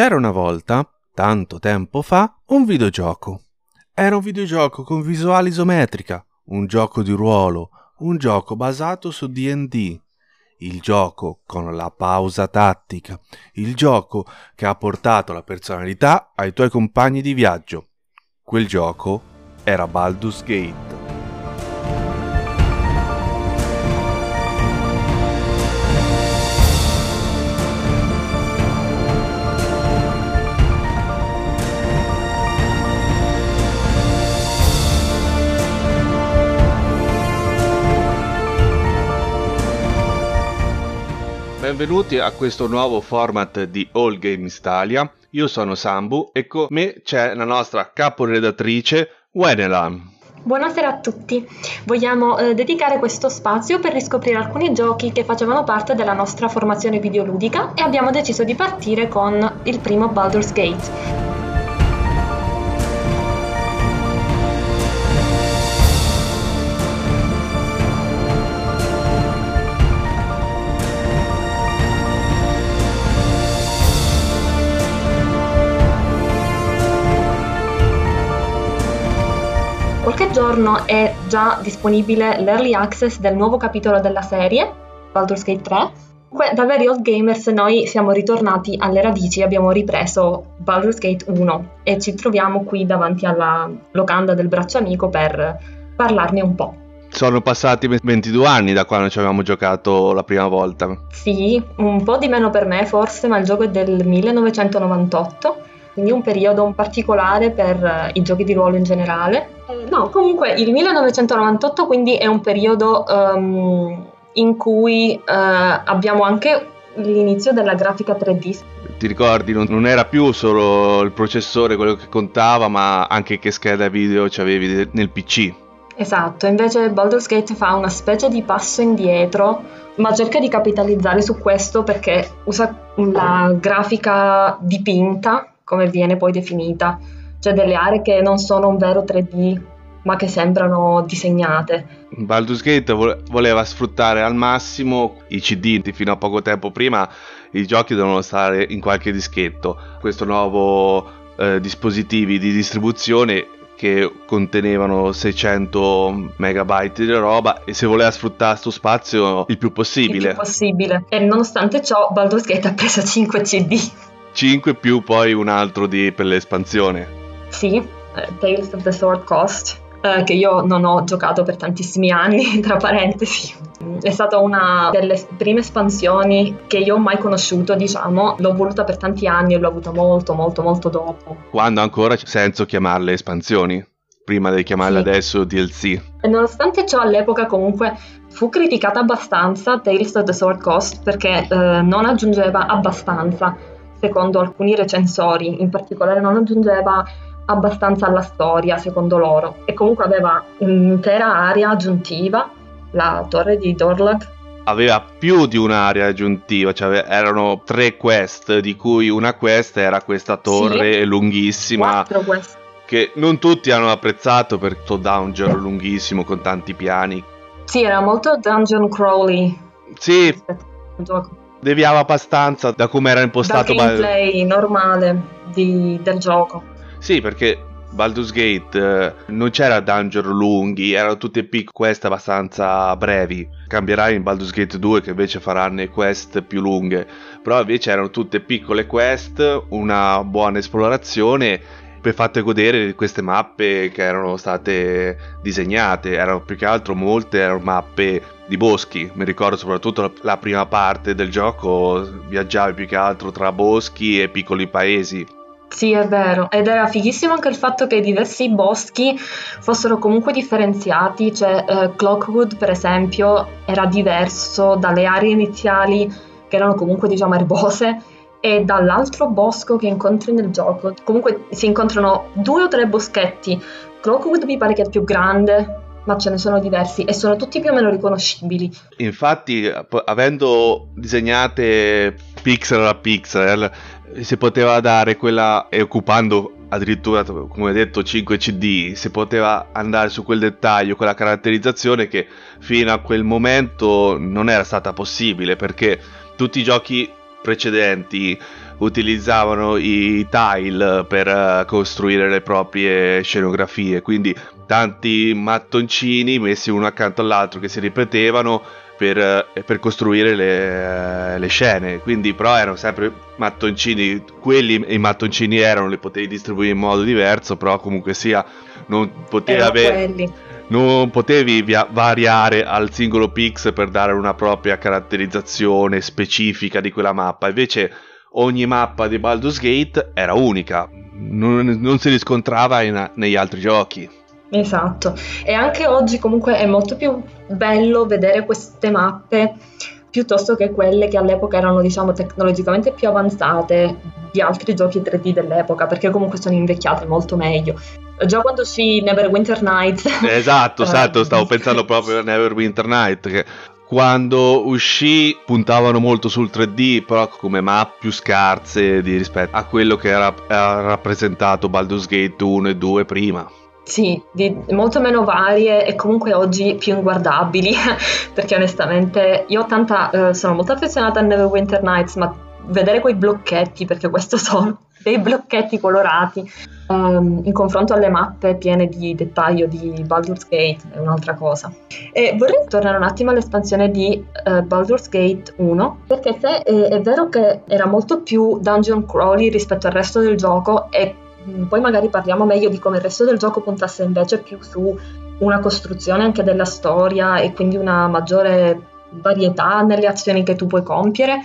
C'era una volta, tanto tempo fa, un videogioco. Era un videogioco con visuale isometrica, un gioco di ruolo, un gioco basato su DD. Il gioco con la pausa tattica, il gioco che ha portato la personalità ai tuoi compagni di viaggio. Quel gioco era Baldur's Gate. Benvenuti a questo nuovo format di All Games Italia. Io sono Sambu e con me c'è la nostra caporedattrice Wenelan. Buonasera a tutti, vogliamo eh, dedicare questo spazio per riscoprire alcuni giochi che facevano parte della nostra formazione videoludica e abbiamo deciso di partire con il primo Baldur's Gate. Qualche giorno è già disponibile l'early access del nuovo capitolo della serie, Baldur's Gate 3. Da veri old gamers noi siamo ritornati alle radici, abbiamo ripreso Baldur's Gate 1 e ci troviamo qui davanti alla locanda del braccio amico per parlarne un po'. Sono passati 22 anni da quando ci avevamo giocato la prima volta. Sì, un po' di meno per me forse, ma il gioco è del 1998 quindi un periodo particolare per eh, i giochi di ruolo in generale. Eh, no, comunque il 1998 quindi è un periodo um, in cui uh, abbiamo anche l'inizio della grafica 3D. Ti ricordi, non, non, era più solo il processore quello che contava, ma anche che scheda video ci avevi nel PC. Esatto, invece Baldur's Gate fa una specie di passo indietro, ma cerca di capitalizzare su questo perché usa la grafica dipinta come viene poi definita, cioè delle aree che non sono un vero 3D ma che sembrano disegnate. Baldur's Gate voleva sfruttare al massimo i CD fino a poco tempo prima i giochi dovevano stare in qualche dischetto. Questo nuovo eh, dispositivi di distribuzione che contenevano 600 megabyte di roba e se voleva sfruttare questo spazio il più possibile. Il più possibile. E nonostante ciò Baldur's Gate ha preso 5 CD. 5 più poi un altro di, per l'espansione. Sì, eh, Tales of the Sword Coast, eh, che io non ho giocato per tantissimi anni, tra parentesi. È stata una delle prime espansioni che io ho mai conosciuto, diciamo, l'ho voluta per tanti anni e l'ho avuta molto, molto, molto dopo. Quando ancora c'è senso chiamarle espansioni? Prima di chiamarle sì. adesso DLC. E nonostante ciò, all'epoca comunque fu criticata abbastanza Tales of the Sword Coast perché eh, non aggiungeva abbastanza secondo alcuni recensori, in particolare non aggiungeva abbastanza alla storia, secondo loro, e comunque aveva un'intera area aggiuntiva, la torre di Dorlag. Aveva più di un'area aggiuntiva, cioè erano tre quest, di cui una quest era questa torre sì, lunghissima. Quattro quest. Che non tutti hanno apprezzato per questo dungeon lunghissimo con tanti piani. Sì, era molto dungeon crawly. Sì. Gioco deviava abbastanza da come era impostato. Dal gameplay ba- normale di, del gioco. Sì, perché Baldur's Gate eh, non c'era dungeon lunghi, erano tutte pick quest abbastanza brevi. Cambierà in Baldur's Gate 2 che invece faranno quest più lunghe, però invece erano tutte piccole quest, una buona esplorazione per fatte godere queste mappe che erano state disegnate, erano più che altro molte erano mappe di boschi, mi ricordo soprattutto la prima parte del gioco, viaggiavi più che altro tra boschi e piccoli paesi. Sì, è vero, ed era fighissimo anche il fatto che diversi boschi fossero comunque differenziati, cioè eh, Clockwood per esempio era diverso dalle aree iniziali che erano comunque diciamo erbose e dall'altro bosco che incontri nel gioco. Comunque si incontrano due o tre boschetti. Clockwood mi pare che è il più grande, ma ce ne sono diversi e sono tutti più o meno riconoscibili. Infatti, avendo disegnate pixel a pixel, si poteva dare quella e occupando addirittura, come detto, 5 CD, si poteva andare su quel dettaglio, quella caratterizzazione che fino a quel momento non era stata possibile perché tutti i giochi precedenti utilizzavano i tile per uh, costruire le proprie scenografie, quindi tanti mattoncini messi uno accanto all'altro che si ripetevano per, uh, per costruire le, uh, le, scene. Quindi, però, erano sempre mattoncini. Quelli i mattoncini erano, li potevi distribuire in modo diverso, però comunque sia, non potevi avere non potevi via- variare al singolo pix per dare una propria caratterizzazione specifica di quella mappa. Invece ogni mappa di Baldur's Gate era unica, non, non si riscontrava in, negli altri giochi. Esatto, e anche oggi comunque è molto più bello vedere queste mappe piuttosto che quelle che all'epoca erano diciamo tecnologicamente più avanzate di altri giochi 3D dell'epoca perché comunque sono invecchiate molto meglio già quando uscì Neverwinter Nights esatto esatto stavo pensando proprio a Neverwinter Night che quando uscì puntavano molto sul 3D, però come mappe più scarse di rispetto a quello che era, era rappresentato Baldur's Gate 1 e 2 prima. Sì, di, molto meno varie e comunque oggi più inguardabili, perché onestamente io tanta, eh, sono molto affezionata a Neverwinter Nights, ma vedere quei blocchetti, perché questo sono dei blocchetti colorati, um, in confronto alle mappe piene di dettaglio di Baldur's Gate è un'altra cosa. E vorrei tornare un attimo all'espansione di uh, Baldur's Gate 1, perché se è, è vero che era molto più dungeon crawly rispetto al resto del gioco e mm, poi magari parliamo meglio di come il resto del gioco puntasse invece più su una costruzione anche della storia e quindi una maggiore varietà nelle azioni che tu puoi compiere,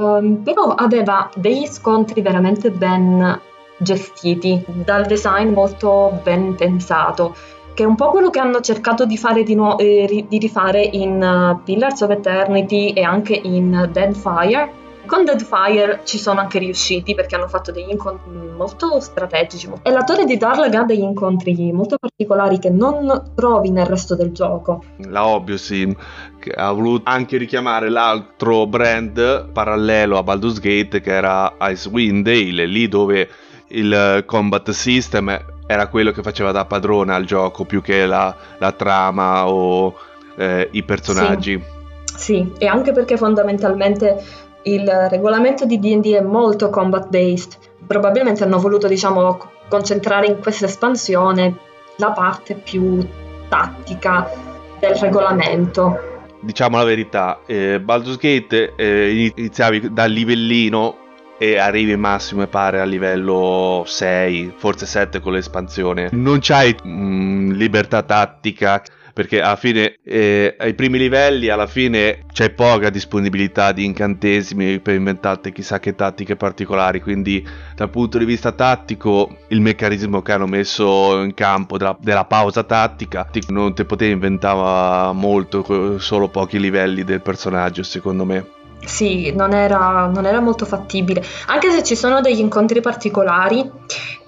um, però aveva degli scontri veramente ben gestiti, dal design molto ben pensato, che è un po' quello che hanno cercato di, di, nu- eh, di rifare in uh, Pillars of Eternity e anche in Deadfire. Con Deadfire ci sono anche riusciti perché hanno fatto degli incontri molto strategici. E la torre di Darlag ha degli incontri molto particolari che non trovi nel resto del gioco. La Obiosim che ha voluto anche richiamare l'altro brand parallelo a Baldur's Gate che era Icewind Dale, lì dove il combat system era quello che faceva da padrona al gioco più che la, la trama o eh, i personaggi. Sì. sì, e anche perché fondamentalmente il regolamento di D&D è molto combat based. Probabilmente hanno voluto, diciamo, concentrare in questa espansione la parte più tattica del regolamento. Diciamo la verità, eh, Baldur's Gate eh, iniziavi dal livellino e arrivi massimo e pare a livello 6, forse 7 con l'espansione. Non c'hai mh, mm, libertà tattica perché alla fine eh, ai primi livelli alla fine c'è poca disponibilità di incantesimi per inventarti chissà che tattiche particolari quindi dal punto di vista tattico il meccanismo che hanno messo in campo della, della pausa tattica non ti potevi inventare molto solo pochi livelli del personaggio secondo me sì, non era, non era molto fattibile. Anche se ci sono degli incontri particolari,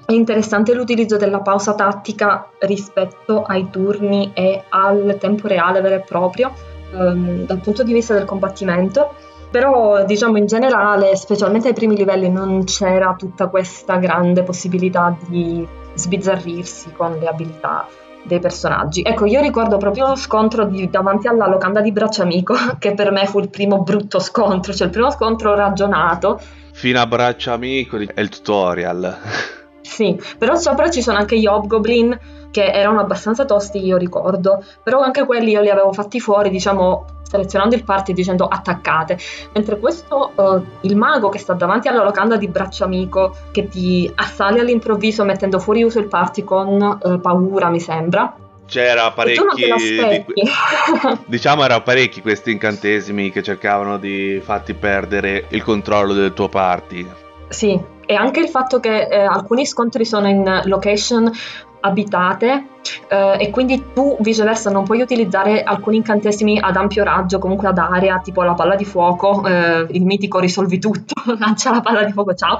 è interessante l'utilizzo della pausa tattica rispetto ai turni e al tempo reale vero e proprio, um, dal punto di vista del combattimento. Però, diciamo, in generale, specialmente ai primi livelli, non c'era tutta questa grande possibilità di sbizzarrirsi con le abilità dei personaggi. Ecco, io ricordo proprio lo scontro di, davanti alla locanda di Bracciamico, che per me fu il primo brutto scontro, cioè il primo scontro ragionato. Fino a Bracciamico è il tutorial. Sì, però sopra ci sono anche gli Hobgoblin che erano abbastanza tosti, io ricordo, però anche quelli io li avevo fatti fuori, diciamo, selezionando il party dicendo attaccate, mentre questo, uh, il mago che sta davanti alla locanda di braccio amico, che ti assale all'improvviso mettendo fuori uso il party con uh, paura, mi sembra, c'era parecchi di, diciamo erano parecchi questi incantesimi che cercavano di farti perdere il controllo del tuo party. Sì e anche il fatto che eh, alcuni scontri sono in location abitate eh, e quindi tu viceversa non puoi utilizzare alcuni incantesimi ad ampio raggio, comunque ad area, tipo la palla di fuoco, eh, il mitico risolvi tutto, lancia la palla di fuoco, ciao,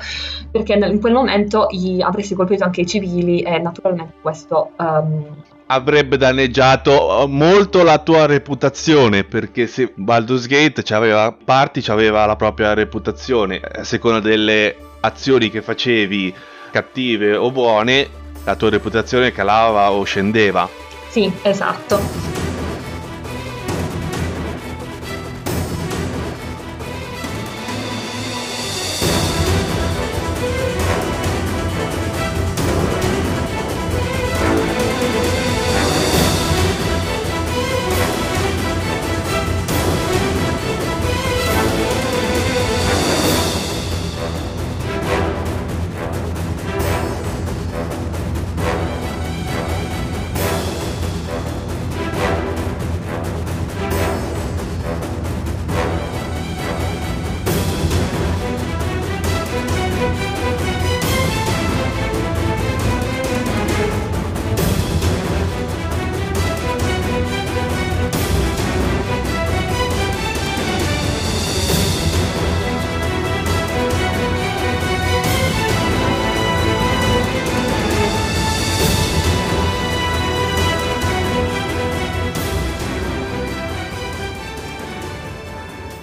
perché in quel momento gli, avresti colpito anche i civili e naturalmente questo... Um, avrebbe danneggiato molto la tua reputazione perché se Baldur's Gate c'aveva parti c'aveva la propria reputazione a seconda delle azioni che facevi cattive o buone la tua reputazione calava o scendeva. Sì, esatto.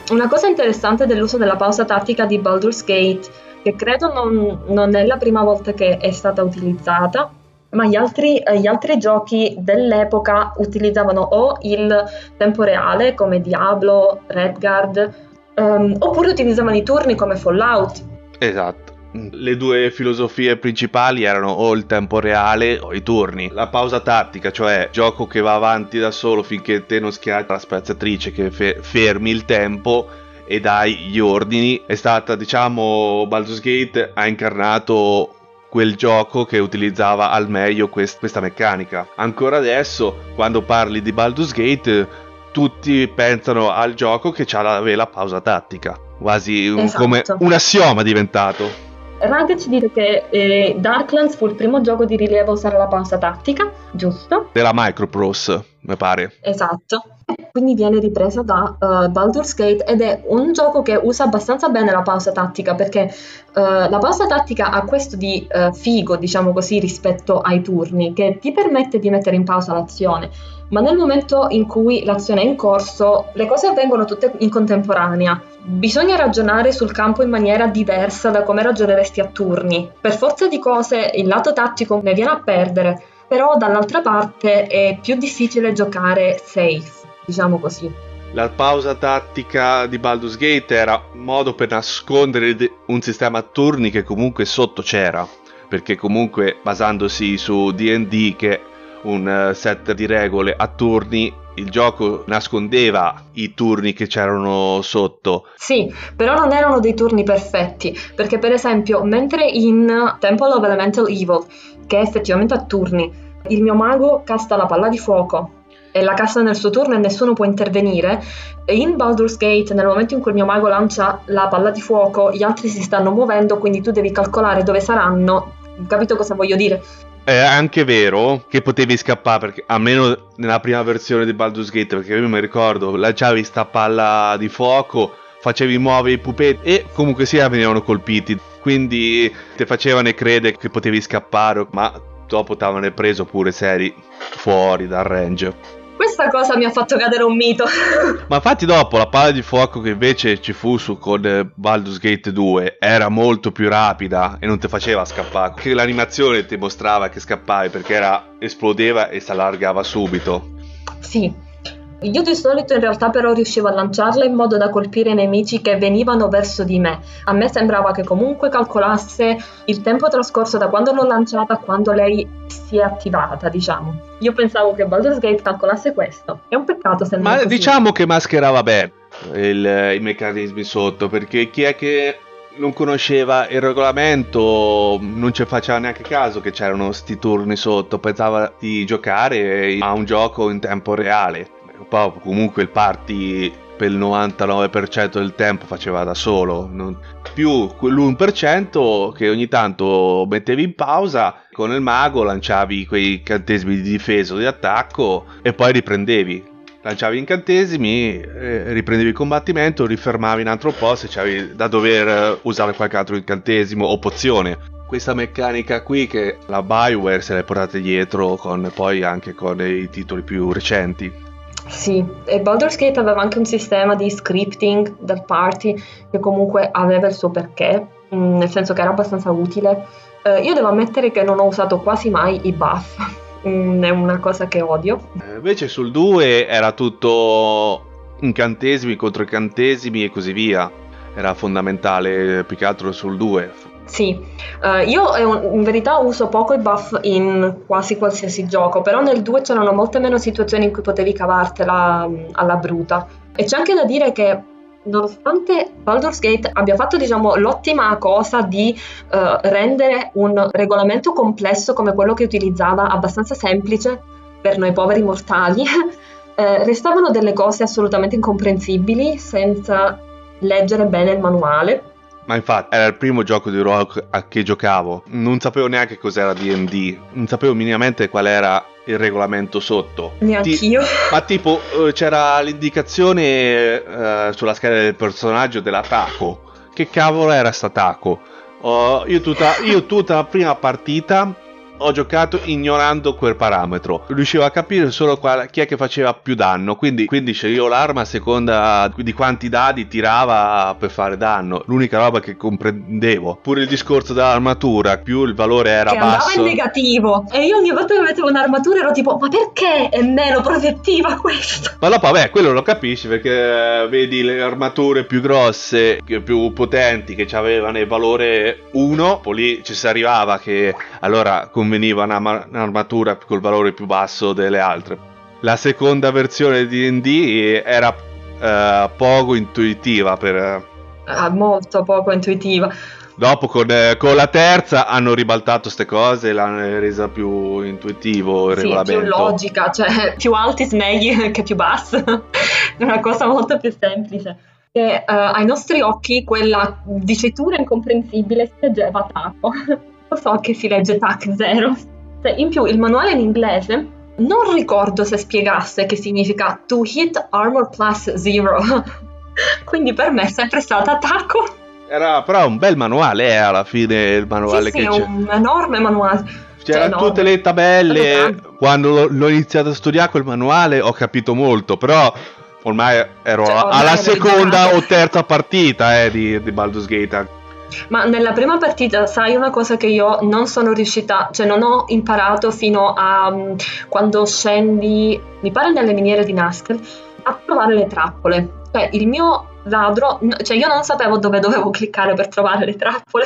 Una cosa interessante dell'uso della pausa tattica di Baldur's Gate, che credo non, non è la prima volta che è stata utilizzata, ma gli altri, eh, gli altri, giochi dell'epoca utilizzavano o il tempo reale come Diablo, Redguard, um, oppure utilizzavano i turni come Fallout. Esatto. Le due filosofie principali erano o il tempo reale o i turni. La pausa tattica, cioè gioco che va avanti da solo finché te non schiacci la spaziatrice che fe- fermi il tempo e dai gli ordini, è stata, diciamo, Baldur's Gate ha incarnato quel gioco che utilizzava al meglio quest- questa meccanica. Ancora adesso, quando parli di Baldur's Gate, tutti pensano al gioco che ha la vela pausa tattica. Quasi esatto. come un assioma diventato. Ranked ci dice che eh, Darklands fu il primo gioco di rilievo a usare la pausa tattica, giusto? Della Microprose, mi pare. Esatto. Quindi viene ripresa da uh, Baldur's Gate ed è un gioco che usa abbastanza bene la pausa tattica perché uh, la pausa tattica ha questo di uh, figo, diciamo così, rispetto ai turni, che ti permette di mettere in pausa l'azione ma nel momento in cui l'azione è in corso le cose avvengono tutte in contemporanea. Bisogna ragionare sul campo in maniera diversa da come ragioneresti a turni. Per forza di cose il lato tattico ne viene a perdere, però dall'altra parte è più difficile giocare safe, diciamo così. La pausa tattica di Baldur's Gate era un modo per nascondere un sistema a turni che comunque sotto c'era, perché comunque basandosi su DD che un eh, set di regole a turni il gioco nascondeva i turni che c'erano sotto. Sì, però non erano dei turni perfetti, perché per esempio, mentre in Temple of Elemental Evil, che è effettivamente a turni, il mio mago casta la palla di fuoco e la casta nel suo turno e nessuno può intervenire, in Baldur's Gate, nel momento in cui il mio mago lancia la palla di fuoco, gli altri si stanno muovendo, quindi tu devi calcolare dove saranno. Capito cosa voglio dire? È anche vero che potevi scappare, perché almeno nella prima versione di Baldur's Gate, perché io mi ricordo, lanciavi sta palla di fuoco, facevi muovere i pupetti e comunque sia venivano colpiti. Quindi ti facevano credere che potevi scappare, ma dopo ti avevano preso pure seri fuori dal range. Questa cosa mi ha fatto cadere un mito. Ma infatti dopo la palla di fuoco che invece ci fu su con eh, Baldur's Gate 2 era molto più rapida e non ti faceva scappare. Che l'animazione ti mostrava che scappavi perché era, esplodeva e si allargava subito. Sì, io di solito in realtà però riuscivo a lanciarla in modo da colpire i nemici che venivano verso di me. A me sembrava che comunque calcolasse il tempo trascorso da quando l'ho lanciata a quando lei si è attivata, diciamo. Io pensavo che Baldur's Gate calcolasse questo. È un peccato se non Ma così. diciamo che mascherava bene il, i meccanismi sotto, perché chi è che non conosceva il regolamento, non ci faceva neanche caso che c'erano sti turni sotto, pensava di giocare a un gioco in tempo reale poi comunque il party per il 99% del tempo faceva da solo, non... più quell'1% che ogni tanto mettevi in pausa, con il mago lanciavi quei incantesimi di difesa o di attacco e poi riprendevi. Lanciavi incantesimi, eh, riprendevi il combattimento, rifermavi in altro posto e c'avevi da dover usare qualche altro incantesimo o pozione. Questa meccanica qui che la Bioware se l'è portata dietro con, poi anche con i titoli più recenti. Sì, e Baldur's Gate aveva anche un sistema di scripting del party che comunque aveva il suo perché, mm, nel senso che era abbastanza utile. Eh, io devo ammettere che non ho usato quasi mai i buff, mm, è una cosa che odio. Eh, invece sul 2 era tutto incantesimi contro incantesimi e così via. Era fondamentale più che altro sul 2. Sì, uh, io in verità uso poco i buff in quasi qualsiasi gioco, però nel 2 c'erano molte meno situazioni in cui potevi cavartela mm, alla bruta. E c'è anche da dire che nonostante Baldur's Gate abbia fatto diciamo, l'ottima cosa di uh, rendere un regolamento complesso come quello che utilizzava abbastanza semplice per noi poveri mortali, eh, restavano delle cose assolutamente incomprensibili senza leggere bene il manuale ma infatti era il primo gioco di rock a che giocavo. Non sapevo neanche cos'era DD, non sapevo minimamente qual era il regolamento sotto. Neanch'io. Ti- ma tipo eh, c'era l'indicazione uh, sulla scheda del personaggio dell'attacco. Che cavolo era sta attacco? Uh, io, tutta, io tutta la prima partita ho giocato ignorando quel parametro. Riuscivo a capire solo qual- chi è che faceva più danno. Quindi, quindi sceglievo l'arma a seconda di quanti dadi tirava per fare danno. L'unica roba che comprendevo. Pure il discorso dell'armatura, più il valore era che basso. andava in negativo. E io ogni volta che mettevo un'armatura ero tipo, ma perché è meno protettiva questo? Ma dopo, vabbè, quello lo capisci perché eh, vedi le armature più grosse, più potenti che avevano il valore 1, poi lì ci si arrivava che allora conveniva una, un'armatura col valore più basso delle altre. La seconda versione di D&D era uh, poco intuitiva per... Ah, molto poco intuitiva. Dopo con, eh, con, la terza hanno ribaltato queste cose e l'hanno resa più intuitivo il sì, regolamento. più logica, cioè più alti smegli che più bassi. È una cosa molto più semplice. E, uh, ai nostri occhi quella dicitura incomprensibile si leggeva TACO. So che si legge TAC 0. Cioè, in più il manuale in inglese non ricordo se spiegasse che significa to hit armor plus zero. Quindi per me è sempre stata TACO. Era però un bel manuale, eh, alla fine il manuale sì, che sì, c'è. un enorme manuale. C'erano cioè, tutte le tabelle. Quando l'ho iniziato a studiare quel manuale ho capito molto, però ormai ero cioè, ormai alla seconda o terza partita eh, di, di Baldur's Gate. Ma nella prima partita, sai una cosa che io non sono riuscita, cioè non ho imparato fino a um, quando scendi, mi pare nelle miniere di Nazgûl, a trovare le trappole. Cioè il mio ladro, cioè io non sapevo dove dovevo cliccare per trovare le trappole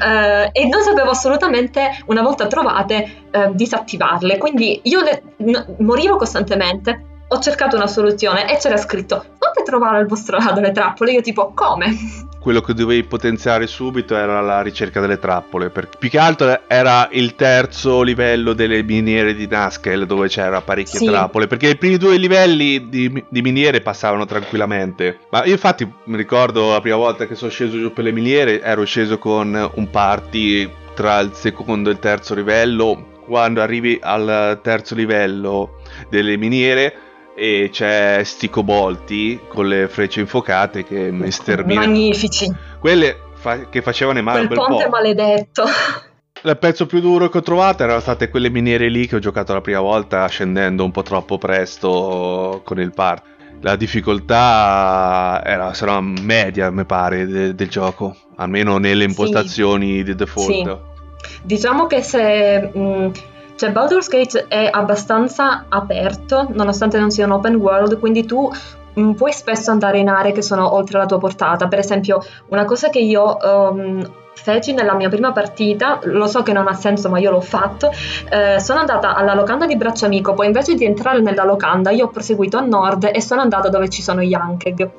uh, e non sapevo assolutamente, una volta trovate, uh, disattivarle. Quindi io le, n- morivo costantemente. Ho cercato una soluzione e c'era scritto fate trovare al vostro ladro le trappole. Io tipo come? quello che dovevi potenziare subito era la ricerca delle trappole. Perché più che altro era il terzo livello delle miniere di Naskel dove c'era parecchie sì. trappole. Perché i primi due livelli di, di, miniere passavano tranquillamente. Ma io infatti mi ricordo la prima volta che sono sceso giù per le miniere, ero sceso con un party tra il secondo e il terzo livello. Quando arrivi al terzo livello delle miniere e c'è sti cobolti con le frecce infuocate che mi sterminano. Magnifici. Quelle fa- che facevano male un bel ponte po'. maledetto. Il pezzo più duro che ho trovato erano state quelle miniere lì che ho giocato la prima volta scendendo un po' troppo presto con il part. La difficoltà era sarà media, mi pare, de- del gioco, almeno nelle impostazioni sì. di default. Sì. Diciamo che se mh, cioè Baldur's Gate è abbastanza aperto, nonostante non sia un open world, quindi tu mh, puoi spesso andare in aree che sono oltre la tua portata. Per esempio, una cosa che io um, feci nella mia prima partita, lo so che non ha senso ma io l'ho fatto, eh, sono andata alla locanda di Bracciamico, poi invece di entrare nella locanda io ho proseguito a nord e sono andata dove ci sono gli Ankeg,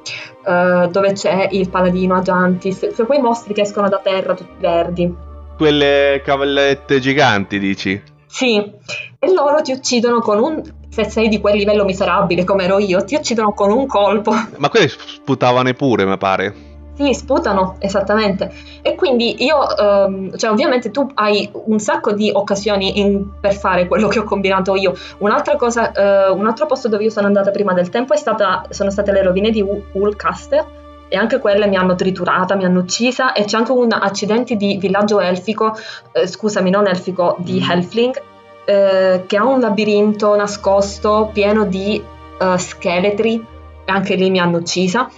eh, dove c'è il paladino Agiantis, cioè quei mostri che escono da terra tutti verdi. Quelle cavallette giganti, dici? Sì, e loro ti uccidono con un... Se sei di quel livello miserabile come ero io, ti uccidono con un colpo. Ma quelli sputavano pure, mi pare. Sì, sputano, esattamente. E quindi io, um, cioè ovviamente tu hai un sacco di occasioni in, per fare quello che ho combinato io. Un'altra cosa, uh, un altro posto dove io sono andata prima del tempo è stata, sono state le rovine di Ulcaster e anche quelle mi hanno triturata, mi hanno uccisa e c'è anche un accidente di villaggio elfico, eh, scusami, non elfico, di mm. Helfling, eh, che ha un labirinto nascosto pieno di uh, scheletri e anche lì mi hanno uccisa.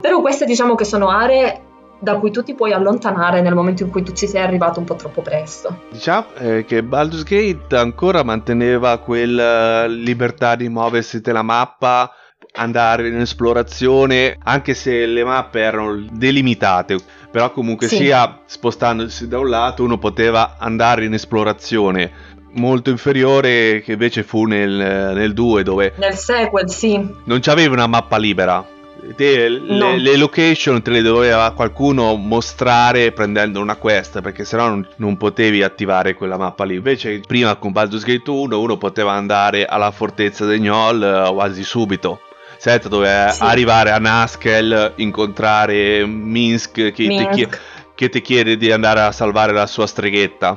Però queste diciamo che sono aree da cui tu ti puoi allontanare nel momento in cui tu ci sei arrivato un po' troppo presto. Diciamo eh, che Baldur's Gate ancora manteneva quella libertà di muoversi della mappa andare in esplorazione anche se le mappe erano delimitate però comunque sì. sia spostandosi da un lato uno poteva andare in esplorazione molto inferiore che invece fu nel, nel 2 dove nel sequel sì non c'avevi una mappa libera te, no. le, le, location te le doveva qualcuno mostrare prendendo una quest perché sennò non, non potevi attivare quella mappa lì invece prima con Baldur's Gate 1 uno poteva andare alla fortezza dei Gnoll uh, quasi subito set dove sì. arrivare a Naskel, incontrare Minsk che, Minsk. Ti chiede, che ti chiede di andare a salvare la sua streghetta.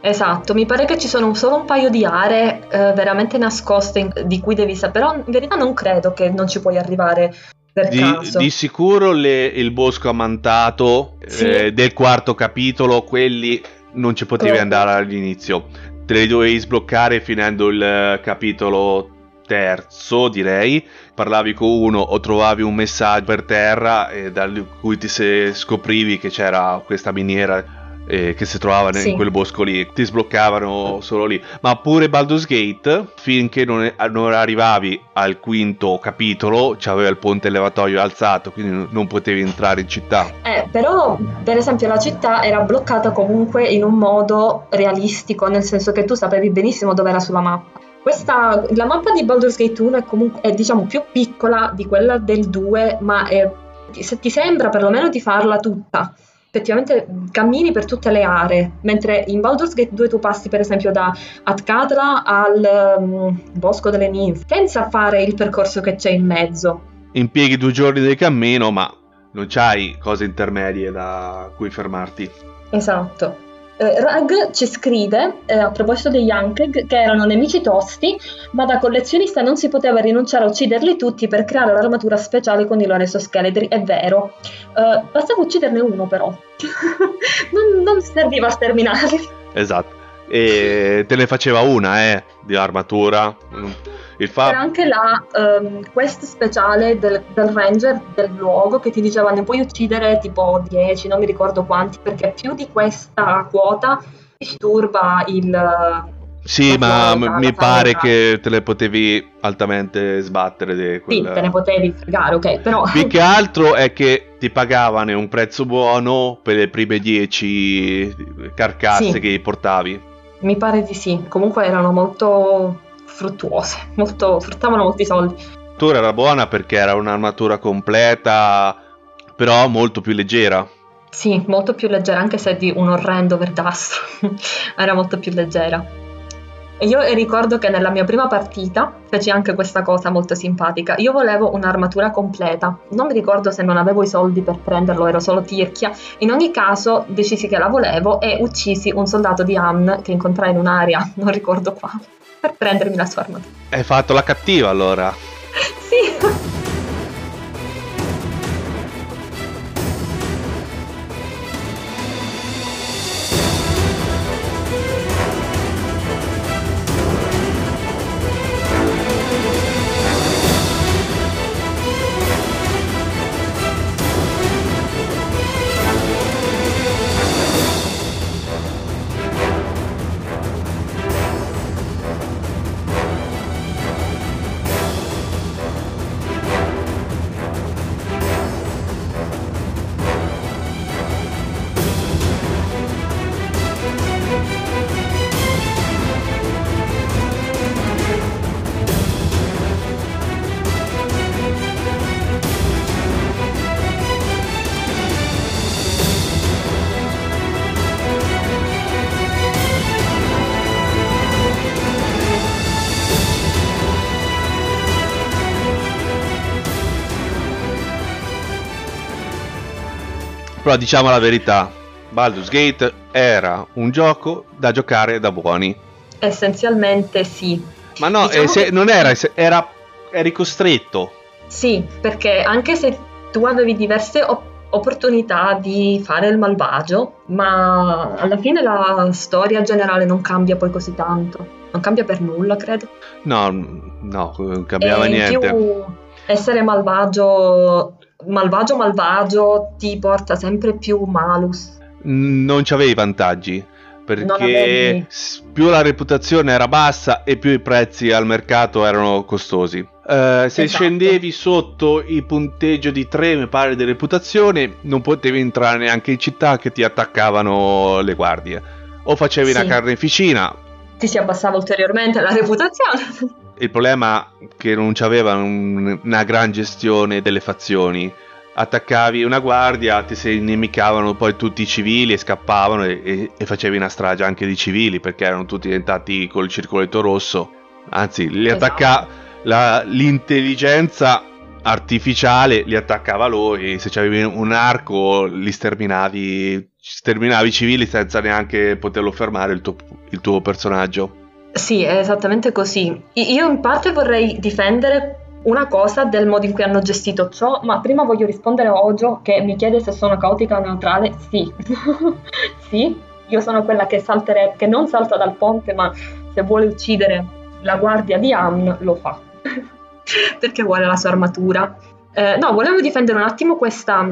Esatto, mi pare che ci sono solo un paio di aree eh, veramente nascoste in, di cui devi sapere, però in verità non credo che non ci puoi arrivare per di, caso. Di sicuro le, il bosco ammantato sì. eh, del quarto capitolo, quelli non ci potevi Come? andare all'inizio. Te le dovevi sbloccare finendo il eh, capitolo terzo, direi. Parlavi con uno o trovavi un messaggio per terra e da cui ti scoprivi che c'era questa miniera eh, che si trovava Sì. in quel bosco lì. Ti sbloccavano solo lì. Ma pure Baldur's Gate, finché non, è- non arrivavi al quinto capitolo, c'aveva il ponte elevatoio alzato, quindi non potevi entrare in città. Eh, però, per esempio, la città era bloccata comunque in un modo realistico, nel senso che tu sapevi benissimo dove era sulla mappa. Questa, la mappa di Baldur's Gate 1 è comunque è, diciamo più piccola di quella del 2, ma è- ti- se ti sembra perlomeno di farla tutta. Effettivamente cammini per tutte le aree, mentre in Baldur's Gate 2 tu passi per esempio da Atkadra al mm, Bosco delle Ninfe, senza fare il percorso che c'è in mezzo. Impieghi due giorni di cammino, ma non c'hai cose intermedie da cui fermarti. Esatto. Eh, Rag ci scrive, eh, a proposito degli Ankeg, che erano nemici tosti, ma da collezionista non si poteva rinunciare a ucciderli tutti per creare l'armatura speciale con i loro esoscheletri. È vero. Eh, bastava ucciderne uno, però. non, non serviva a sterminarli. Esatto. E te ne faceva una, eh, di armatura. Il C'era fa... anche la ehm, quest speciale del, del ranger del luogo che ti diceva ne puoi uccidere tipo 10, non mi ricordo quanti, perché più di questa quota disturba il... Sì, ma m- mi pare che te le potevi altamente sbattere. di Sì, te ne potevi fregare, ok, però... Più che altro è che ti pagavano un prezzo buono per le prime 10 carcasse Sì. che portavi. Mi pare di sì, comunque erano molto fruttuose, molto, fruttavano molti soldi. L'armatura era buona perché era un'armatura completa, però molto più leggera. Sì, molto più leggera, anche se di un orrendo verdastro, era molto più leggera. E io ricordo che nella mia prima partita feci anche questa cosa molto simpatica. Io volevo un'armatura completa. Non mi ricordo se non avevo i soldi per prenderlo, ero solo tirchia. In ogni caso decisi che la volevo e uccisi un soldato di Han che incontrai in un'area, non ricordo quale, per prendermi la sua armatura. Hai fatto la cattiva allora. Sì. Però diciamo la verità, Baldur's Gate era un gioco da giocare da buoni. Essenzialmente sì. Ma no, Diciamo eh, se- che- non era, se- era, eri costretto. Sì, perché anche se tu avevi diverse op- opportunità di fare il malvagio, ma alla fine la storia generale non cambia poi così tanto. Non cambia per nulla, credo. No, no, non cambiava e in niente. più essere malvagio, malvagio malvagio ti porta sempre più malus. non c'avevi vantaggi Non perché avevi. più la reputazione era bassa e più i prezzi al mercato erano costosi. Eh, se Esatto. scendevi sotto il punteggio di 3, mi pare, di reputazione, non potevi entrare neanche in città che ti attaccavano le guardie. O facevi Sì. una carneficina. Ti si abbassava ulteriormente la reputazione. Il problema è che non c'aveva un- una gran gestione delle fazioni. Attaccavi una guardia, ti si inimicavano poi tutti i civili e scappavano e, e- e facevi una strage anche di civili perché erano tutti diventati col circoletto rosso. Anzi, li Esatto. attacca la- l'intelligenza artificiale li attaccava lui. Se c'avevi un arco, li sterminavi, sterminavi i civili senza neanche poterlo fermare il tuo, il tuo personaggio. Sì, è esattamente così. Io in parte vorrei difendere una cosa del modo in cui hanno gestito ciò, ma prima voglio rispondere a Ojo che mi chiede se sono caotica o neutrale. Sì, sì, io sono quella che salterebbe, che non salta dal ponte, ma se vuole uccidere la guardia di Am lo fa. perché vuole la sua armatura. Eh, no, volevo difendere un attimo questa,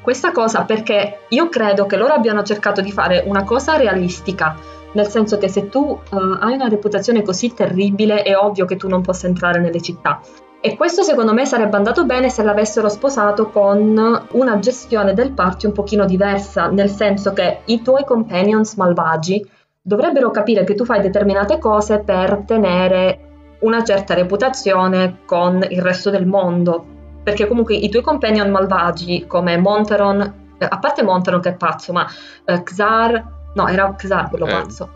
questa cosa perché io credo che loro abbiano cercato di fare una cosa realistica, nel senso che se tu uh, hai una reputazione così terribile è ovvio che tu non possa entrare nelle città. E questo secondo me sarebbe andato bene se l'avessero sposato con una gestione del party un pochino diversa, nel senso che i tuoi companions malvagi dovrebbero capire che tu fai determinate cose per tenere una certa reputazione con il resto del mondo. Perché comunque i tuoi companion malvagi come Monteron, eh, a parte Monteron che è pazzo, ma eh, Xar, no era Xar quello eh, pazzo.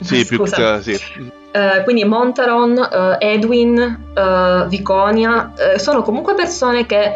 Sì, più Xar, sì. Uh, quindi Monteron, uh, Edwin, uh, Viconia, sono comunque persone che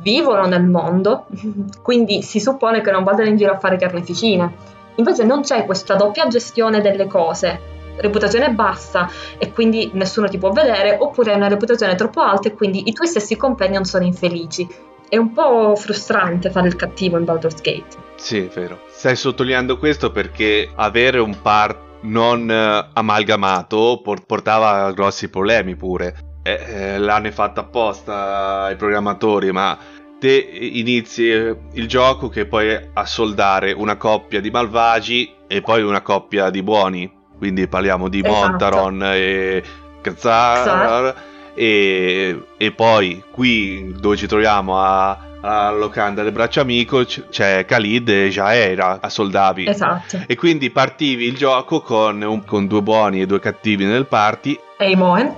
vivono nel mondo, quindi si suppone che non vadano in giro a fare carneficine. Invece non c'è questa doppia gestione delle cose, reputazione bassa e quindi nessuno ti può vedere, oppure hai una reputazione troppo alta e quindi i tuoi stessi companion sono infelici. È un po' frustrante fare il cattivo in Baldur's Gate. Sì, è vero. Stai sottolineando questo perché avere un part non eh, amalgamato portava grossi problemi pure. Eh, eh, l'hanno fatto apposta i programmatori, ma te inizi il gioco che puoi assoldare una coppia di malvagi e poi una coppia di buoni. Quindi parliamo di esatto. Montaron e Kazar. E, e poi qui dove ci troviamo a alla locanda del braccio amico c'è Khalid e Jaera a soldavi. Esatto. E quindi partivi il gioco con, un, con due buoni e due cattivi nel party. E Moen.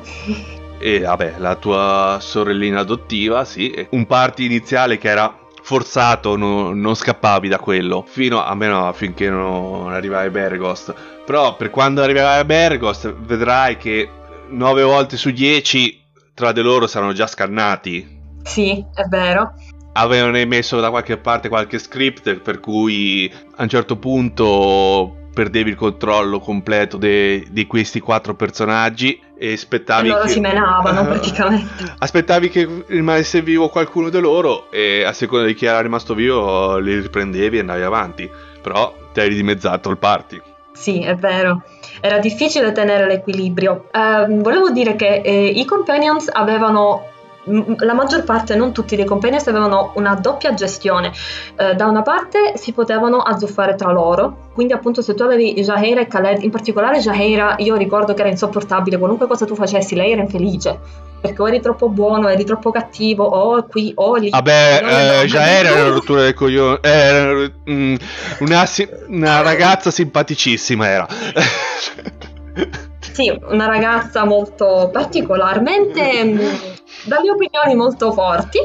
E vabbè, la tua sorellina adottiva, sì. Un party iniziale che era forzato, no, non scappavi da quello. Fino a meno finché non arrivavi a Bergost. Però per quando arriverai a Bergost vedrai che 9 volte su 10 tra di loro saranno già scannati. Sì, è vero avevano emesso da qualche parte qualche script per cui a un certo punto perdevi il controllo completo di questi quattro personaggi e aspettavi e loro che si menavano praticamente aspettavi che rimanesse vivo qualcuno di loro e a seconda di chi era rimasto vivo li riprendevi e andavi avanti però ti hai dimezzato il party sì, è vero. Era difficile tenere l'equilibrio. Uh, volevo dire che eh, i companions avevano la maggior parte, non tutti dei companions avevano una doppia gestione. Eh, da una parte si potevano azzuffare tra loro, quindi appunto se tu avevi Jaheira e Khaled, in particolare Jaheira, io ricordo che era insopportabile, qualunque cosa tu facessi, lei era infelice. Perché o eri troppo buono, eri troppo cattivo, o qui, o lì. Vabbè, eh, Jaheira era una rottura del coglione. Eh, mm, una, una ragazza simpaticissima era. sì, una ragazza molto particolarmente mm, dalle opinioni molto forti.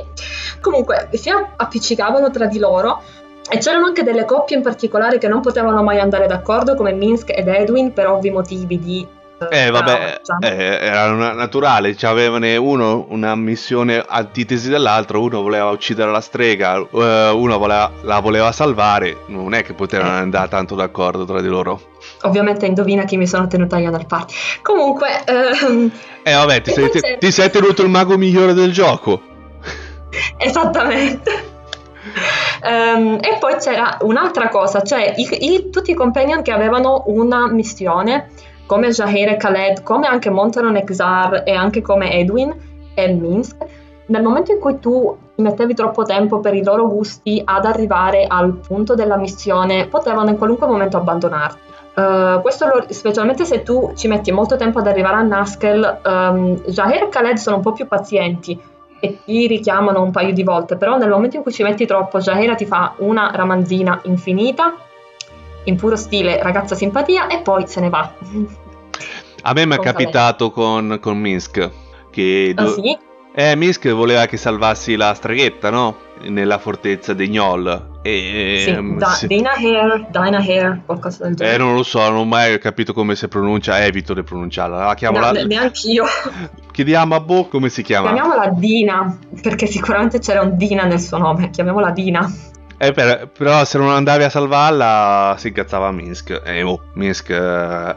Comunque si appiccicavano tra di loro e c'erano anche delle coppie in particolare che non potevano mai andare d'accordo, come Minsk ed Edwin, per ovvi motivi di eh vabbè, eh, era naturale, cioè, avevano uno una missione antitesi dell'altro, uno voleva uccidere la strega, eh, uno voleva, la voleva salvare, non è che potevano eh. andare tanto d'accordo tra di loro. Ovviamente indovina chi mi sono tenuta io nel party. Comunque... Ehm, eh vabbè, ti sei, ti sei tenuto il mago migliore del gioco. Esattamente. Um, e poi c'era un'altra cosa, cioè i, i, tutti i companion che avevano una missione come Jaheir e Khaled, come anche Montanon e Xar e anche come Edwin e Minsk, nel momento in cui tu mettevi troppo tempo per i loro gusti ad arrivare al punto della missione, potevano in qualunque momento abbandonarti. Uh, questo lo, specialmente se tu ci metti molto tempo ad arrivare a Naskel, um, Jaheir e Khaled sono un po' più pazienti e ti richiamano un paio di volte, però nel momento in cui ci metti troppo, Jaheira ti fa una ramanzina infinita in puro stile ragazza simpatia e poi se ne va. A me mi è capitato con, con, Minsk che... Ah, do- sì? Eh, Minsk voleva che salvassi la streghetta, no? Nella fortezza dei Gnoll. E, sì, um, da- sì. Dina Hair, Dina Hair, qualcosa del genere. Eh, non lo so, non ho mai capito come si pronuncia, evito di pronunciarla. La chiamo no, la... Neanche io. Chiediamo a Bo come si chiama. Chiamiamola Dina, perché sicuramente c'era un Dina nel suo nome, chiamiamola Dina. Eh, per, però se non andavi a salvarla si incazzava Minsk. E eh, oh, Minsk eh,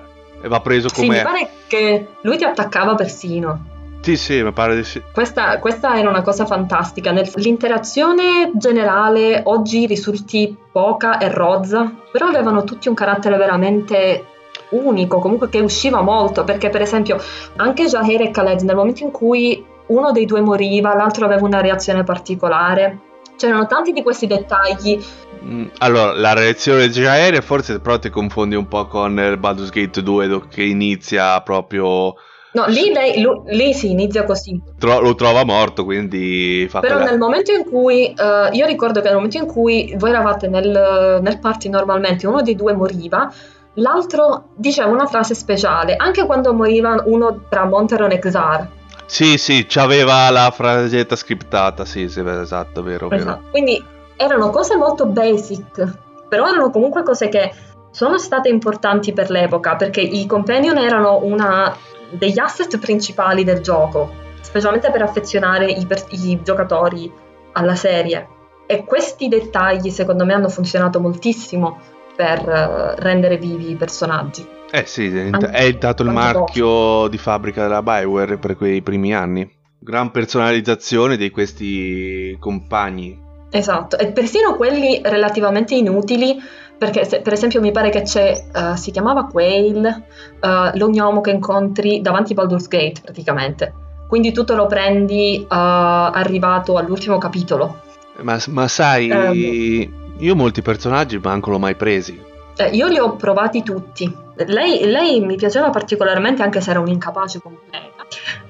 va preso come... Sì, mi pare che lui ti attaccava persino. Sì, sì, mi pare di sì. Questa, questa era una cosa fantastica. Nel- l'interazione generale oggi risulti poca e rozza, però avevano tutti un carattere veramente unico, comunque che usciva molto, perché per esempio anche Jaher e Khaled nel momento in cui uno dei due moriva, l'altro aveva una reazione particolare. C'erano tanti di questi dettagli. Mm, Allora, la reazione di Jair forse però ti confondi un po' con il Baldur's Gate 2 do- che inizia proprio... No, lì lei, lu- lì si inizia così. tro- lo trova morto, quindi fa Però nel momento in cui, eh, io ricordo che nel momento in cui voi eravate nel, nel party normalmente, uno dei due moriva, l'altro diceva una frase speciale, anche quando moriva uno tra Monteron e Xar. Sì, sì, c'aveva la frasetta scriptata, sì, sì, esatto, vero, vero. Esatto. Quindi erano cose molto basic, però erano comunque cose che sono state importanti per l'epoca, perché i companion erano una degli asset principali del gioco, specialmente per affezionare i, per- i giocatori alla serie. E questi dettagli, secondo me, hanno funzionato moltissimo per eh, rendere vivi i personaggi. Eh sì, è dato il marchio di fabbrica della Bioware per quei primi anni. Gran personalizzazione di questi compagni. Esatto, e persino quelli relativamente inutili, perché se- per esempio mi pare che c'è, eh, si chiamava Quail, eh, l'ognomo che incontri davanti a Baldur's Gate praticamente. Quindi tu te lo prendi eh, arrivato all'ultimo capitolo. Ma, ma sai, Ehm. io molti personaggi manco l'ho mai presi. Eh, io li ho provati tutti. Lei, lei mi piaceva particolarmente anche se era un incapace completa.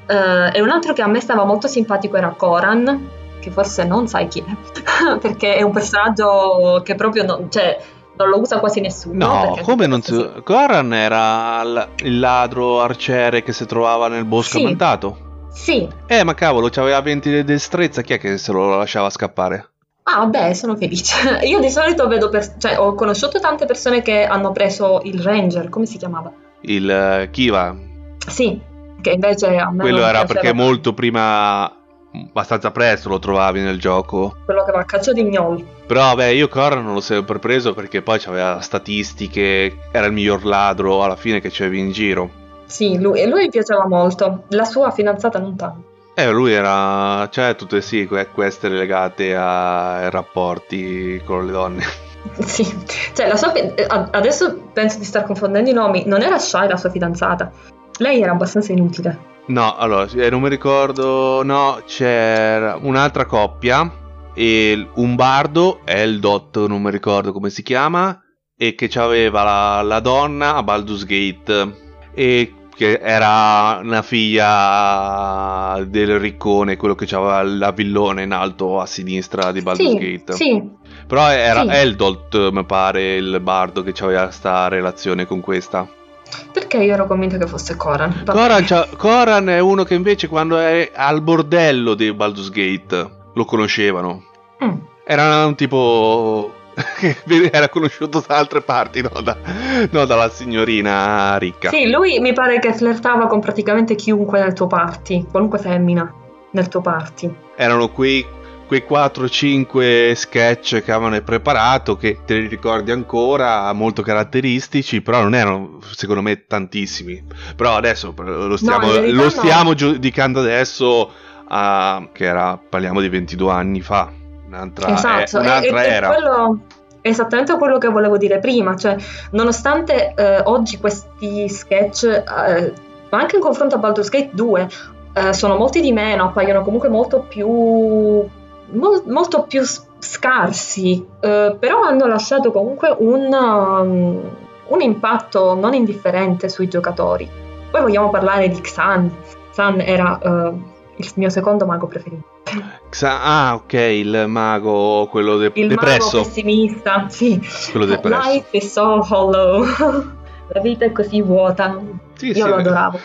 Eh, e un altro che a me stava molto simpatico era Koran, che forse non sai chi è, perché è un personaggio che proprio non, cioè, non lo usa quasi nessuno. No, come non si... sì. Goran era il ladro arciere che si trovava nel bosco Sì. ammantato. Sì, Eh, ma cavolo, c'aveva 20 di destrezza, chi è che se lo lasciava scappare? Ah, beh, sono felice. Io di solito vedo, per- cioè, ho conosciuto tante persone che hanno preso il Ranger, come si chiamava? Il eh, Kiva. Sì, che invece a me Quello era perché molto prima, abbastanza presto lo trovavi nel gioco. quello che va a caccia di gnolli. Però vabbè, io Corran non l'ho sempre preso perché poi c'aveva statistiche, era il miglior ladro alla fine che c'avevi in giro. Sì, lui, e lui piaceva molto, la sua fidanzata non tanto. Eh, lui era, cioè, tutte sì, que- queste legate ai rapporti con le donne. Sì, cioè la sua eh, adesso penso di star confondendo i nomi, non era Shai la sua fidanzata. Lei era abbastanza inutile. No, allora, eh, non mi ricordo, no, c'era un'altra coppia, e un bardo, Eldot, non mi ricordo come si chiama, e che aveva la, la donna a Baldur's Gate, e che era una figlia del riccone, quello che aveva la villone in alto a sinistra di Baldur's Sì, Gate. sì, Però era Sì. Eldot, mi pare, il bardo che aveva sta relazione con questa. Perché io ero convinta che fosse Coran. Coran, c'ha- Coran è uno che invece quando è al bordello di Baldur's Gate lo conoscevano. Mm. Era un tipo che era conosciuto da altre parti, no, da- no, dalla signorina ricca. Sì, lui mi pare che flirtava con praticamente chiunque nel tuo party, qualunque femmina nel tuo party. Erano quei, quei 4-5 sketch che avevano preparato che te li ricordi ancora, molto caratteristici, però non erano secondo me tantissimi. Però adesso lo stiamo, verità lo no. stiamo giudicando adesso a, che era, parliamo di 22 anni fa. Un'altra, esatto, eh, un'altra e- era. quello esattamente quello che volevo dire prima, cioè nonostante eh, oggi questi sketch, eh, ma anche in confronto a Baldur's Gate 2, eh, sono molti di meno, appaiono comunque molto più, mol- molto più scarsi, eh, però hanno lasciato comunque un, um, un impatto non indifferente sui giocatori. Poi vogliamo parlare di Xan. Xan era eh, il mio secondo mago preferito. Xa- ah, ok, il mago, quello de- Il depresso. mago pessimista, sì. Quello depresso. Life is so hollow. La vita è così vuota. Sì, Io sì, lo adoravo.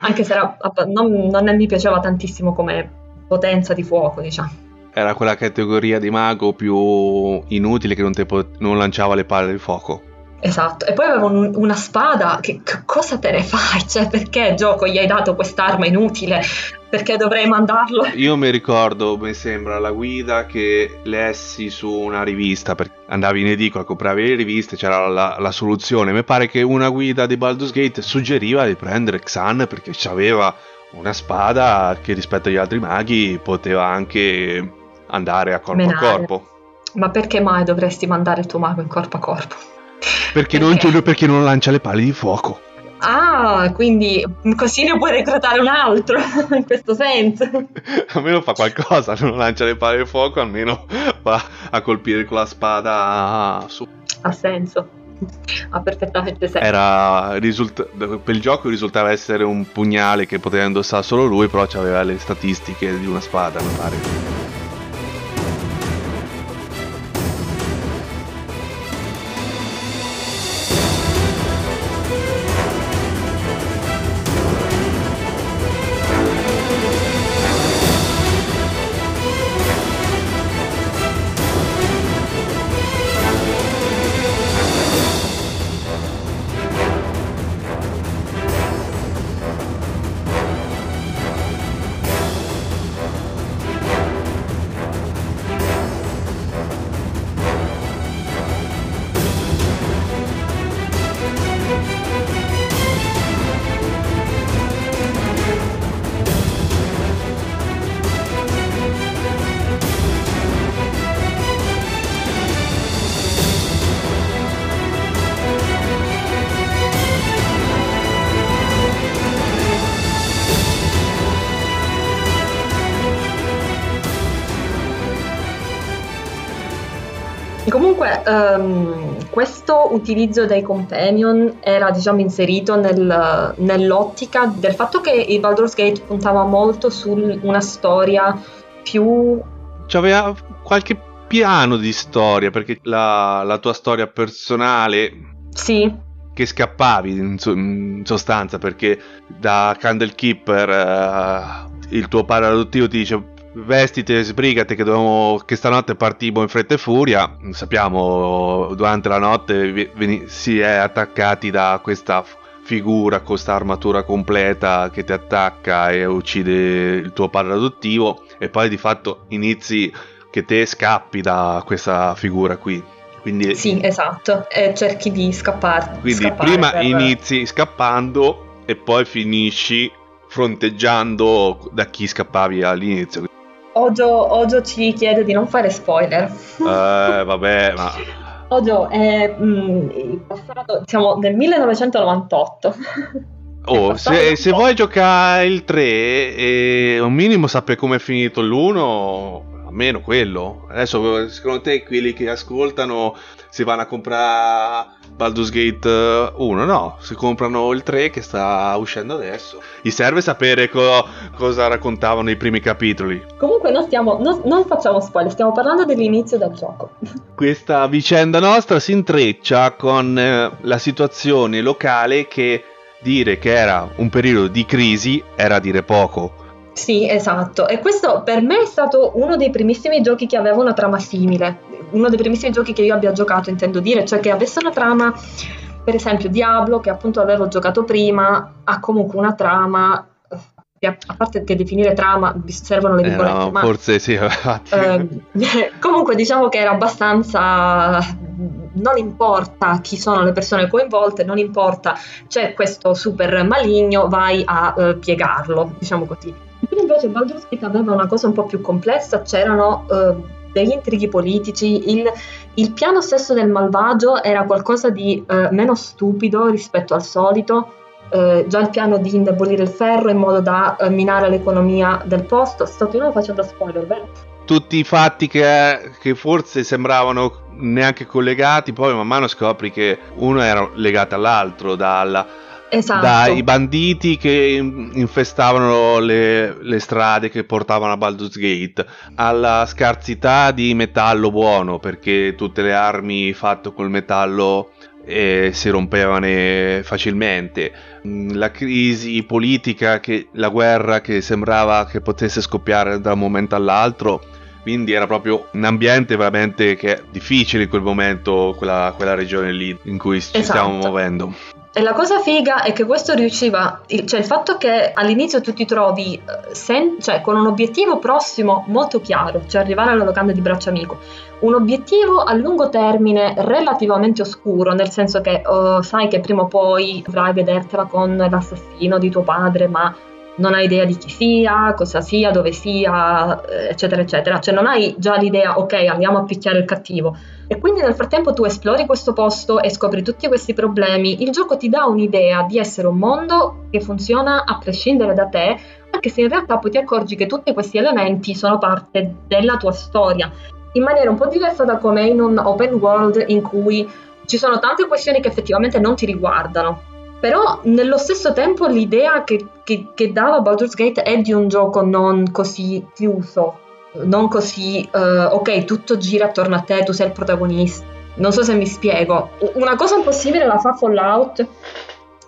Anche se era non, non mi piaceva tantissimo come potenza di fuoco, diciamo. Era quella categoria di mago più inutile che non, te po- non lanciava le palle di fuoco. Esatto. E poi aveva un- una spada. Che, che cosa te ne fai? Cioè, perché gioco gli hai dato quest'arma inutile? Perché dovrei mandarlo? Io mi ricordo, mi sembra, la guida che lessi su una rivista, perché andavi in edicola, compravi le riviste, c'era la, la soluzione. Mi pare che una guida di Baldur's Gate suggeriva di prendere Xan perché aveva una spada che rispetto agli altri maghi poteva anche andare a corpo Menare. a corpo. Ma perché mai dovresti mandare il tuo mago in corpo a corpo? Perché, Non, perché non lancia le pali di fuoco. Ah, quindi così ne puoi reclutare un altro, in questo senso. almeno fa qualcosa, non lancia le pali di fuoco, almeno va a colpire con la spada su. Ha senso. Ha perfettamente senso. Era risulta- per il gioco risultava essere un pugnale che poteva indossare solo lui, però aveva le statistiche di una spada, mi pare. Comunque, ehm, questo utilizzo dei companion era diciamo inserito nel- nell'ottica del fatto che il Baldur's Gate puntava molto su una storia più C'aveva qualche piano di storia, perché la, la tua storia personale sì, che scappavi in, so- in sostanza, perché da Candlekeeper eh, il tuo padre adottivo ti dice vestite, sbrigate che, dobbiamo, che stanotte partiamo in fretta e furia. Sappiamo, durante la notte veni- si è attaccati da questa figura con questa armatura completa che ti attacca e uccide il tuo padre adottivo e poi di fatto inizi che te scappi da questa figura qui. Quindi, sì, esatto, e cerchi di scappare. quindi scappare prima per- inizi scappando e poi finisci fronteggiando da chi scappavi all'inizio. Ojo, Ojo ci chiede di non fare spoiler. Eh, vabbè, ma Ojo è mm, il passato, siamo nel 1998. oh, se, se vuoi giocare il 3 e un minimo sapere come è finito l'1, almeno quello. Adesso, secondo te, quelli che ascoltano si vanno a comprare Baldur's Gate 1? No, si comprano il 3 che sta uscendo adesso. Gli serve sapere co- cosa raccontavano i primi capitoli. Comunque non, stiamo, non, non facciamo spoiler, stiamo parlando dell'inizio del gioco. Questa vicenda nostra si intreccia con eh, la situazione locale che dire che era un periodo di crisi era dire poco. Sì, esatto. E questo per me è stato uno dei primissimi giochi che aveva una trama simile. Uno dei primissimi giochi che io abbia giocato, intendo dire, cioè che avesse una trama, per esempio Diablo, che appunto avevo giocato prima, ha comunque una trama, eh, a parte che definire trama servono le Eh, virgolette, no, ma forse sì. Ehm, comunque diciamo che era abbastanza non importa chi sono le persone coinvolte, non importa c'è questo super maligno, vai a eh, piegarlo, diciamo così. Qui invece Baldur's Gate aveva una cosa un po' più complessa, c'erano eh, degli intrighi politici, il, il piano stesso del malvagio era qualcosa di eh, meno stupido rispetto al solito, eh, già il piano di indebolire il ferro in modo da eh, minare l'economia del posto. Sto più o meno facendo spoiler, vero? Tutti i fatti che, che forse sembravano neanche collegati, poi man mano scopri che uno era legato all'altro, dalla, Esatto. dai banditi che in- infestavano le, le strade che portavano a Baldur's Gate, alla scarsità di metallo buono, perché tutte le armi fatte col metallo eh, si rompevano eh, facilmente, Mm, la crisi politica, che, la guerra che sembrava che potesse scoppiare da un momento all'altro. Quindi era proprio un ambiente veramente che difficile in quel momento, quella, quella regione lì in cui ci Esatto. stiamo muovendo. E la cosa figa è che questo riusciva, cioè il fatto che all'inizio tu ti trovi eh, sen- cioè, con un obiettivo prossimo molto chiaro, cioè arrivare alla locanda di Bracciamico, un obiettivo a lungo termine relativamente oscuro, nel senso che oh, sai che prima o poi dovrai vedertela con l'assassino di tuo padre, ma non hai idea di chi sia, cosa sia, dove sia, eh, eccetera, eccetera. Cioè non hai già l'idea, ok, andiamo a picchiare il cattivo. E quindi nel frattempo tu esplori questo posto e scopri tutti questi problemi. Il gioco ti dà un'idea di essere un mondo che funziona a prescindere da te, anche se in realtà poi ti accorgi che tutti questi elementi sono parte della tua storia, in maniera un po' diversa da come in un open world in cui ci sono tante questioni che effettivamente non ti riguardano però nello stesso tempo l'idea che, che, che, dava Baldur's Gate è di un gioco non così chiuso, non così, uh, ok, tutto gira attorno a te, tu sei il protagonista. Non so se mi spiego. Una cosa impossibile la fa Fallout,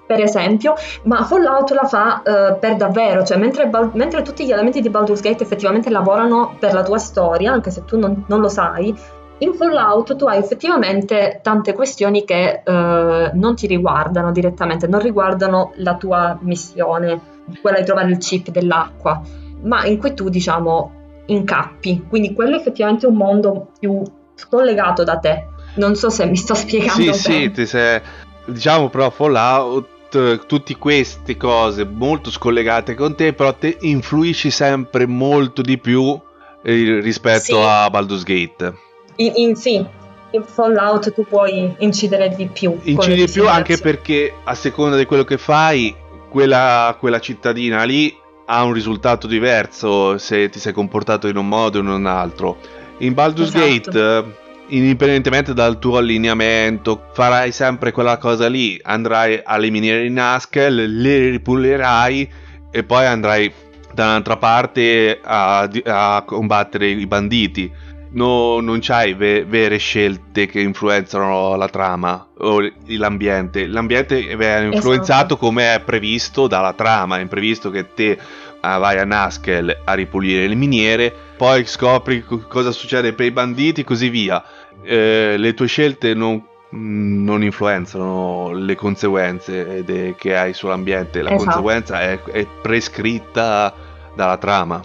per esempio, ma Fallout la fa uh, per davvero, cioè mentre, mentre, tutti gli elementi di Baldur's Gate effettivamente lavorano per la tua storia, anche se tu non, non lo sai, in Fallout tu hai effettivamente tante questioni che eh, non ti riguardano direttamente, non riguardano la tua missione, quella di trovare il chip dell'acqua, ma in cui tu diciamo incappi. Quindi quello è effettivamente un mondo più scollegato da te. Non so se mi sto spiegando. Sì, bene. sì, ti sei... diciamo però Fallout tutte queste cose molto scollegate con te, però te influisci sempre molto di più eh, rispetto sì. a Baldur's Gate. In, in, sì, in Fallout tu puoi incidere di più. Incidi di più anche perché a seconda di quello che fai, quella, quella cittadina lì ha un risultato diverso se ti sei comportato in un modo o in un altro. In Baldur's esatto. Gate, indipendentemente dal tuo allineamento, farai sempre quella cosa lì. Andrai a eliminare i Naskel, le ripulerai e poi andrai da un'altra parte a, a combattere i banditi no, non c'hai ve- vere scelte che influenzano la trama o l'ambiente. L'ambiente viene influenzato esatto. come è previsto dalla trama. È previsto che te ah, vai a Naskel a ripulire le miniere, poi scopri co- cosa succede per i banditi, così via. Eh, le tue scelte non, non influenzano le conseguenze de- che hai sull'ambiente. La esatto. conseguenza è, è prescritta dalla trama.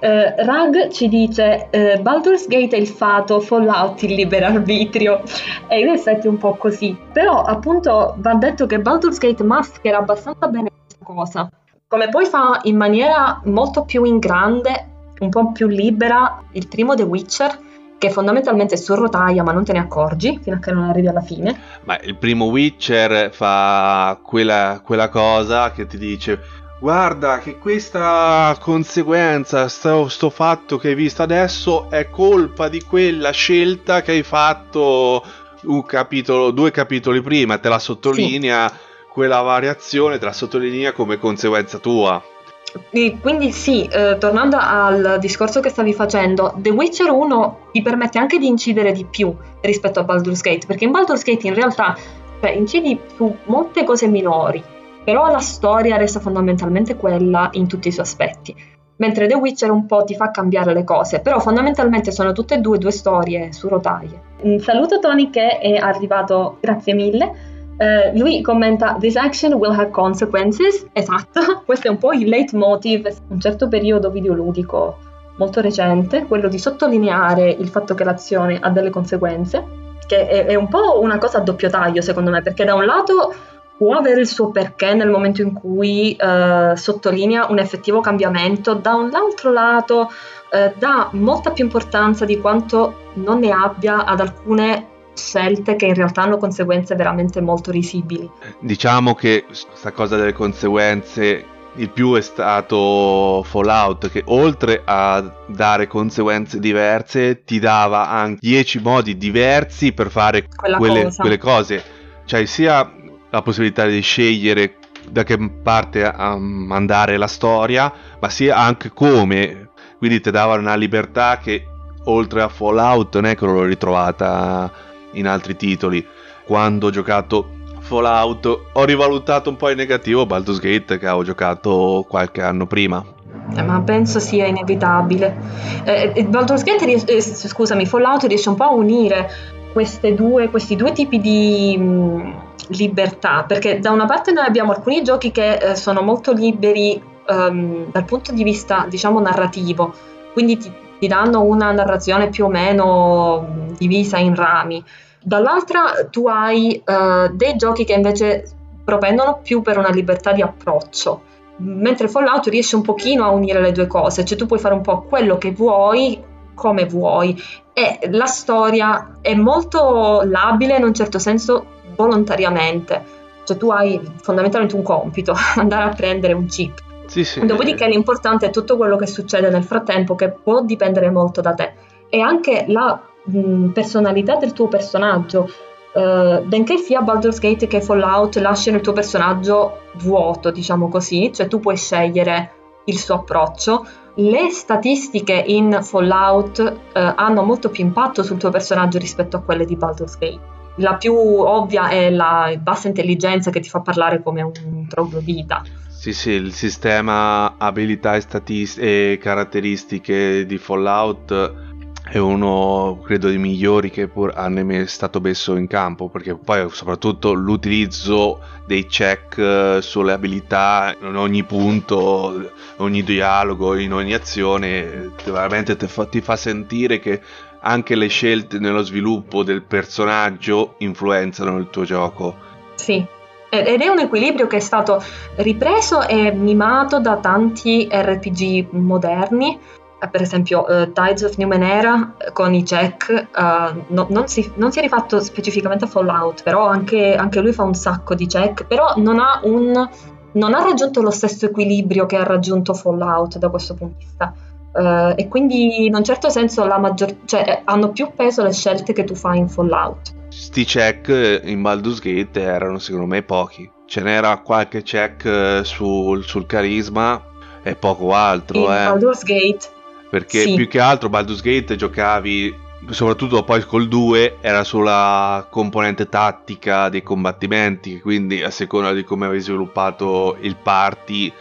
Uh, Rag ci dice uh, Baldur's Gate è il fato, Fallout il libero arbitrio. E in effetti è un po' così. Però appunto va detto che Baldur's Gate maschera abbastanza bene questa cosa. Come poi fa in maniera molto più in grande un po' più libera il primo The Witcher che fondamentalmente è su rotaia ma non te ne accorgi fino a che non arrivi alla fine. Ma il primo Witcher fa quella, quella cosa che ti dice guarda che questa conseguenza, sto, sto, fatto che hai visto adesso è colpa di quella scelta che hai fatto un capitolo, due capitoli prima, te la sottolinea, sì. quella variazione te la sottolinea come conseguenza tua. E quindi sì, eh, tornando al discorso che stavi facendo, The Witcher 1 ti permette anche di incidere di più rispetto a Baldur's Gate, perché in Baldur's Gate in realtà cioè, incidi su molte cose minori, però la storia resta fondamentalmente quella in tutti i suoi aspetti. Mentre The Witcher un po' ti fa cambiare le cose, però fondamentalmente sono tutte e due due storie su rotaie. Un saluto Tony che è arrivato, grazie mille. Uh, lui commenta This action will have consequences. Esatto, questo è un po' il leitmotiv un certo periodo videoludico molto recente, quello di sottolineare il fatto che l'azione ha delle conseguenze, che è, è un po' una cosa a doppio taglio secondo me, perché da un lato può avere il suo perché nel momento in cui eh, sottolinea un effettivo cambiamento, da un altro lato eh, dà molta più importanza di quanto non ne abbia ad alcune scelte che in realtà hanno conseguenze veramente molto risibili. Diciamo che questa cosa delle conseguenze il più è stato Fallout che oltre a dare conseguenze diverse ti dava anche 10 modi diversi per fare quelle, quelle, cose. Cioè sia la possibilità di scegliere da che parte andare la storia, ma sia anche come. Quindi ti dava una libertà che oltre a Fallout non è che l'ho ritrovata in altri titoli. Quando ho giocato Fallout ho rivalutato un po' in negativo Baldur's Gate che avevo giocato qualche anno prima. Eh, ma penso sia inevitabile. Eh, eh Baldur's Gate, eh, scusami, Fallout riesce un po' a unire due, questi due tipi di mh, libertà, perché da una parte noi abbiamo alcuni giochi che eh, sono molto liberi um, dal punto di vista, diciamo, narrativo, quindi ti, ti danno una narrazione più o meno divisa in rami. Dall'altra tu hai uh, dei giochi che invece propendono più per una libertà di approccio. mentre Fallout riesce un pochino a unire le due cose, cioè tu puoi fare un po' quello che vuoi come vuoi e la storia è molto labile in un certo senso volontariamente, cioè tu hai fondamentalmente un compito, andare a prendere un chip. Sì, sì. Dopodiché l'importante è tutto quello che succede nel frattempo che può dipendere molto da te e anche la mh, personalità del tuo personaggio. Uh, benché sia Baldur's Gate che Fallout lasciano il tuo personaggio vuoto, diciamo così, cioè tu puoi scegliere il suo approccio, le statistiche in Fallout uh, hanno molto più impatto sul tuo personaggio rispetto a quelle di Baldur's Gate. La più ovvia è la bassa intelligenza che ti fa parlare come un troglodita. Sì, sì, il sistema abilità e, statist- e caratteristiche di Fallout è uno credo dei migliori che pur hanno mai stato messo in campo perché poi soprattutto l'utilizzo dei check eh, sulle abilità in ogni punto ogni dialogo in ogni azione veramente ti fa, ti fa sentire che anche le scelte nello sviluppo del personaggio influenzano il tuo gioco. Sì. Ed è un equilibrio che è stato ripreso e mimato da tanti RPG moderni per esempio uh, Tides of Numenera eh, con i check uh, no, non, si, non, si, è rifatto specificamente a Fallout però anche, anche, lui fa un sacco di check però non ha, un, non ha raggiunto lo stesso equilibrio che ha raggiunto Fallout da questo punto di vista. Uh, e quindi in un certo senso maggior, cioè, hanno più peso le scelte che tu fai in Fallout. Sti check in Baldur's Gate erano secondo me pochi. Ce n'era qualche check sul, sul carisma e poco altro in eh. Baldur's Gate perché sì. più che altro Baldur's Gate giocavi soprattutto poi col 2 era sulla componente tattica dei combattimenti quindi a seconda di come avevi sviluppato il party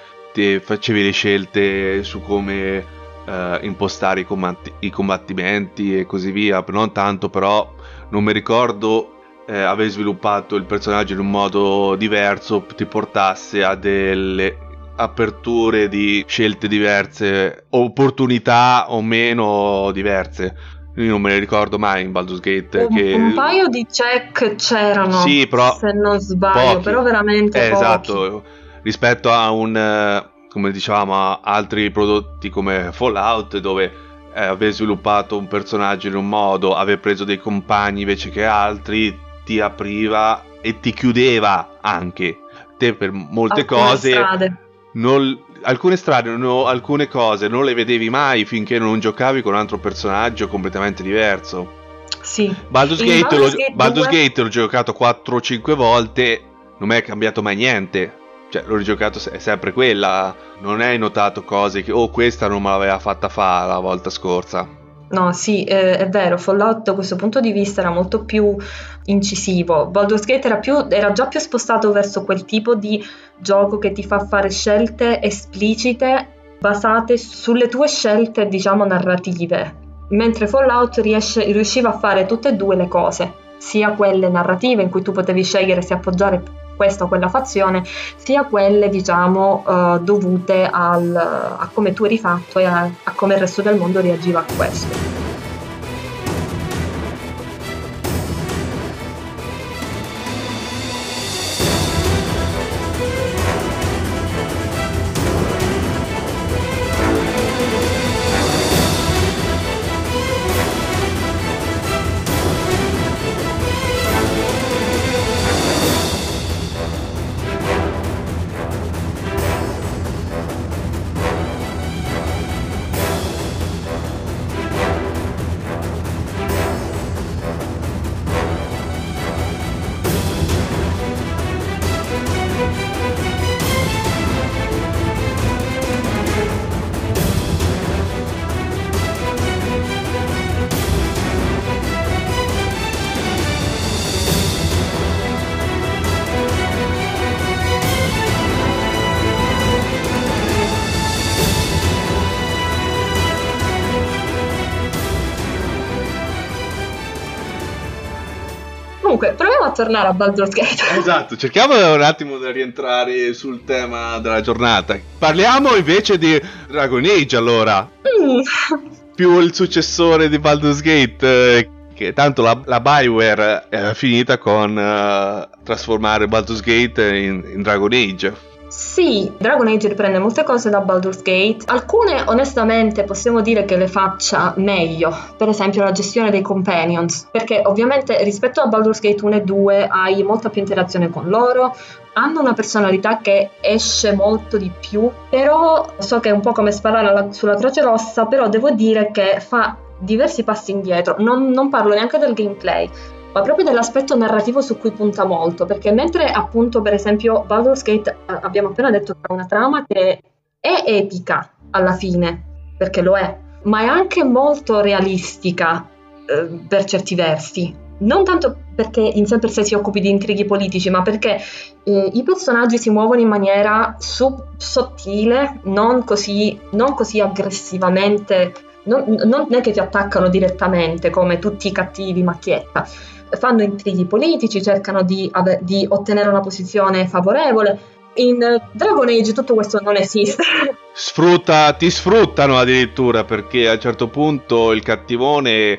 facevi le scelte su come eh, impostare i, combatti- i, combattimenti e così via non tanto però non mi ricordo eh, avevi sviluppato il personaggio in un modo diverso ti portasse a delle aperture di scelte diverse, opportunità o meno diverse. Io non me ne ricordo mai in Baldur's Gate. Un, che... un paio di check c'erano, sì, però se non sbaglio, pochi. però veramente eh. Esatto, rispetto a un, come dicevamo, a altri prodotti come Fallout dove eh, avevi sviluppato un personaggio in un modo, avevi preso dei compagni invece che altri, ti apriva e ti chiudeva anche. Te per molte Alcune cose... strade non, alcune strade, no, alcune cose non le vedevi mai finché non giocavi con un altro personaggio completamente diverso. Sì. Baldur's, Gate, Baldur's l'ho, Gate Baldur's 2 Gate l'ho giocato 4 o 5 volte, non mi è cambiato mai niente. Cioè, l'ho rigiocato, è sempre quella. Non hai notato cose che, oh, questa non me l'aveva fatta fare la volta scorsa. No, sì, eh, è vero, Fallout da questo punto di vista era molto più incisivo. Baldur's Gate era, più, era, già più spostato verso quel tipo di gioco che ti fa fare scelte esplicite basate sulle tue scelte, diciamo, narrative. Mentre Fallout riesce, riusciva a fare tutte e due le cose, sia quelle narrative in cui tu potevi scegliere se appoggiare questa o quella fazione, sia quelle diciamo uh, dovute al, a come tu eri fatto e a, a come il resto del mondo reagiva a questo. Tornare a Baldur's Gate. Esatto, cerchiamo un attimo di rientrare sul tema della giornata. Parliamo invece di Dragon Age allora. Mm. Più il successore di Baldur's Gate. Eh, che tanto la, la Bioware è finita con uh, trasformare Baldur's Gate in, in Dragon Age. Sì, Dragon Age riprende molte cose da Baldur's Gate, alcune onestamente possiamo dire che le faccia meglio, per esempio la gestione dei companions, perché ovviamente rispetto a Baldur's Gate 1 e 2 hai molta più interazione con loro, hanno una personalità che esce molto di più, però so che è un po' come sparare alla, sulla Croce Rossa, però devo dire che fa diversi passi indietro, non, non parlo neanche del gameplay, ma proprio dell'aspetto narrativo su cui punta molto, perché mentre appunto per esempio Baldur's Gate abbiamo appena detto che ha una trama che è epica alla fine, perché lo è, ma è anche molto realistica eh, per certi versi. Non tanto perché in sé per sé si occupi di intrighi politici, ma perché eh, i personaggi si muovono in maniera sub- sottile, non così, non così aggressivamente, non, non è che ti attaccano direttamente come tutti i cattivi macchietta, fanno intrighi politici, cercano di, ave- di ottenere una posizione favorevole. In Dragon Age tutto questo non esiste. Sfrutta, ti sfruttano addirittura perché a un certo punto il cattivone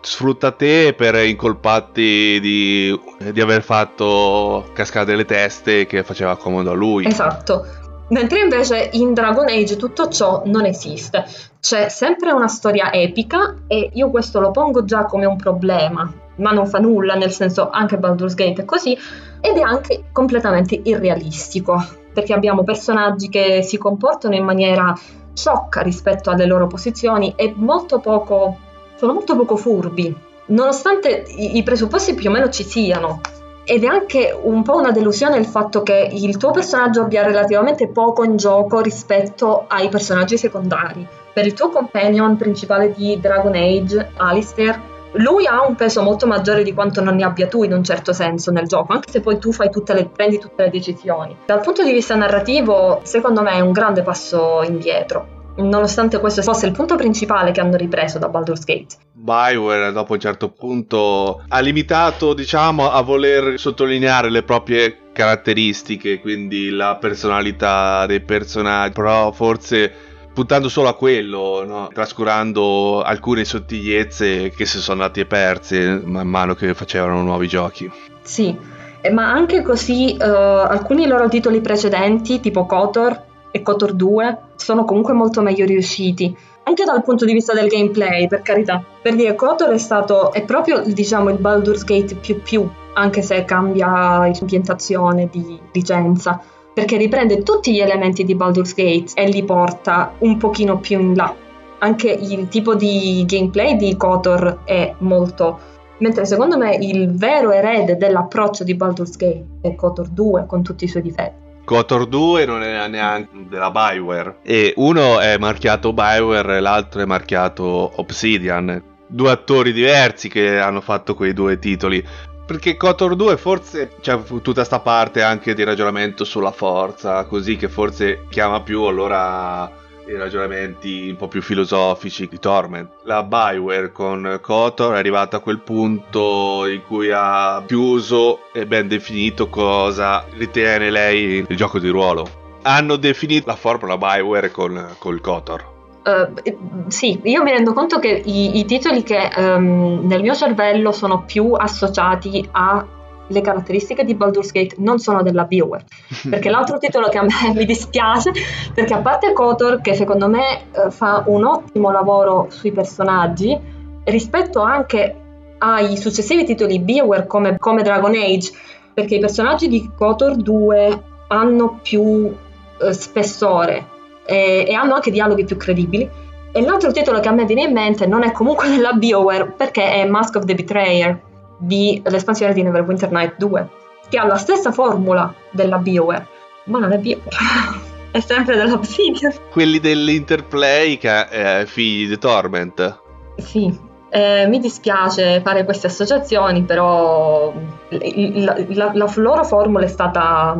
sfrutta te per incolparti di, di aver fatto cascare le teste che faceva comodo a lui. Esatto. Mentre invece in Dragon Age tutto ciò non esiste. C'è sempre una storia epica e io questo lo pongo già come un problema ma non fa nulla, nel senso anche Baldur's Gate è così, ed è anche completamente irrealistico, perché abbiamo personaggi che si comportano in maniera sciocca rispetto alle loro posizioni e molto poco, sono molto poco furbi, nonostante i, i presupposti più o meno ci siano. Ed è anche un po' una delusione il fatto che il tuo personaggio abbia relativamente poco in gioco rispetto ai personaggi secondari. Per il tuo companion principale di Dragon Age, Alistair, lui ha un peso molto maggiore di quanto non ne abbia tu in un certo senso nel gioco, anche se poi tu tutte le, prendi tutte le decisioni. Dal punto di vista narrativo, secondo me è un grande passo indietro. Nonostante questo fosse il punto principale che hanno ripreso da Baldur's Gate. Bioware dopo un certo punto ha limitato, diciamo, a voler sottolineare le proprie caratteristiche, quindi la personalità dei personaggi, però forse puntando solo a quello, no? trascurando alcune sottigliezze che si sono andate perse man mano che facevano nuovi giochi. Sì, eh, ma anche così uh, alcuni loro titoli precedenti, tipo KOTOR e KOTOR 2, sono comunque molto meglio riusciti. Anche dal punto di vista del gameplay, per carità. Per dire, KOTOR è stato, è proprio, diciamo, il Baldur's Gate più più, anche se cambia ambientazione di licenza perché riprende tutti gli elementi di Baldur's Gate e li porta un pochino più in là. Anche il tipo di gameplay di KOTOR è molto... Mentre secondo me il vero erede dell'approccio di Baldur's Gate è KOTOR 2 con tutti i suoi difetti. KOTOR 2 non è neanche della Bioware e uno è marchiato Bioware e l'altro è marchiato Obsidian. Due attori diversi che hanno fatto quei due titoli. Perché Kotor 2 forse c'è tutta sta parte anche di ragionamento sulla forza, così che forse chiama più allora i ragionamenti un po' più filosofici di Torment. La Bioware con Kotor è arrivata a quel punto in cui ha chiuso e ben definito cosa ritiene lei il gioco di ruolo. Hanno definito la formula Bioware con, il Kotor. Uh, sì, io mi rendo conto che i, i titoli che um, nel mio cervello sono più associati alle caratteristiche di Baldur's Gate non sono della BioWare, perché l'altro titolo che a me mi dispiace, perché a parte KOTOR che secondo me uh, fa un ottimo lavoro sui personaggi, rispetto anche ai successivi titoli BioWare come, come Dragon Age, perché i personaggi di KOTOR 2 hanno più uh, spessore, e, e hanno anche dialoghi più credibili. E l'altro titolo che a me viene in mente non è comunque della BioWare perché è Mask of the Betrayer di l'espansione di Neverwinter Night 2 che ha la stessa formula della BioWare ma non è BioWare è sempre della Obsidian quelli dell'Interplay che è eh, figli di Torment sì eh, mi dispiace fare queste associazioni però la, la, la loro formula è stata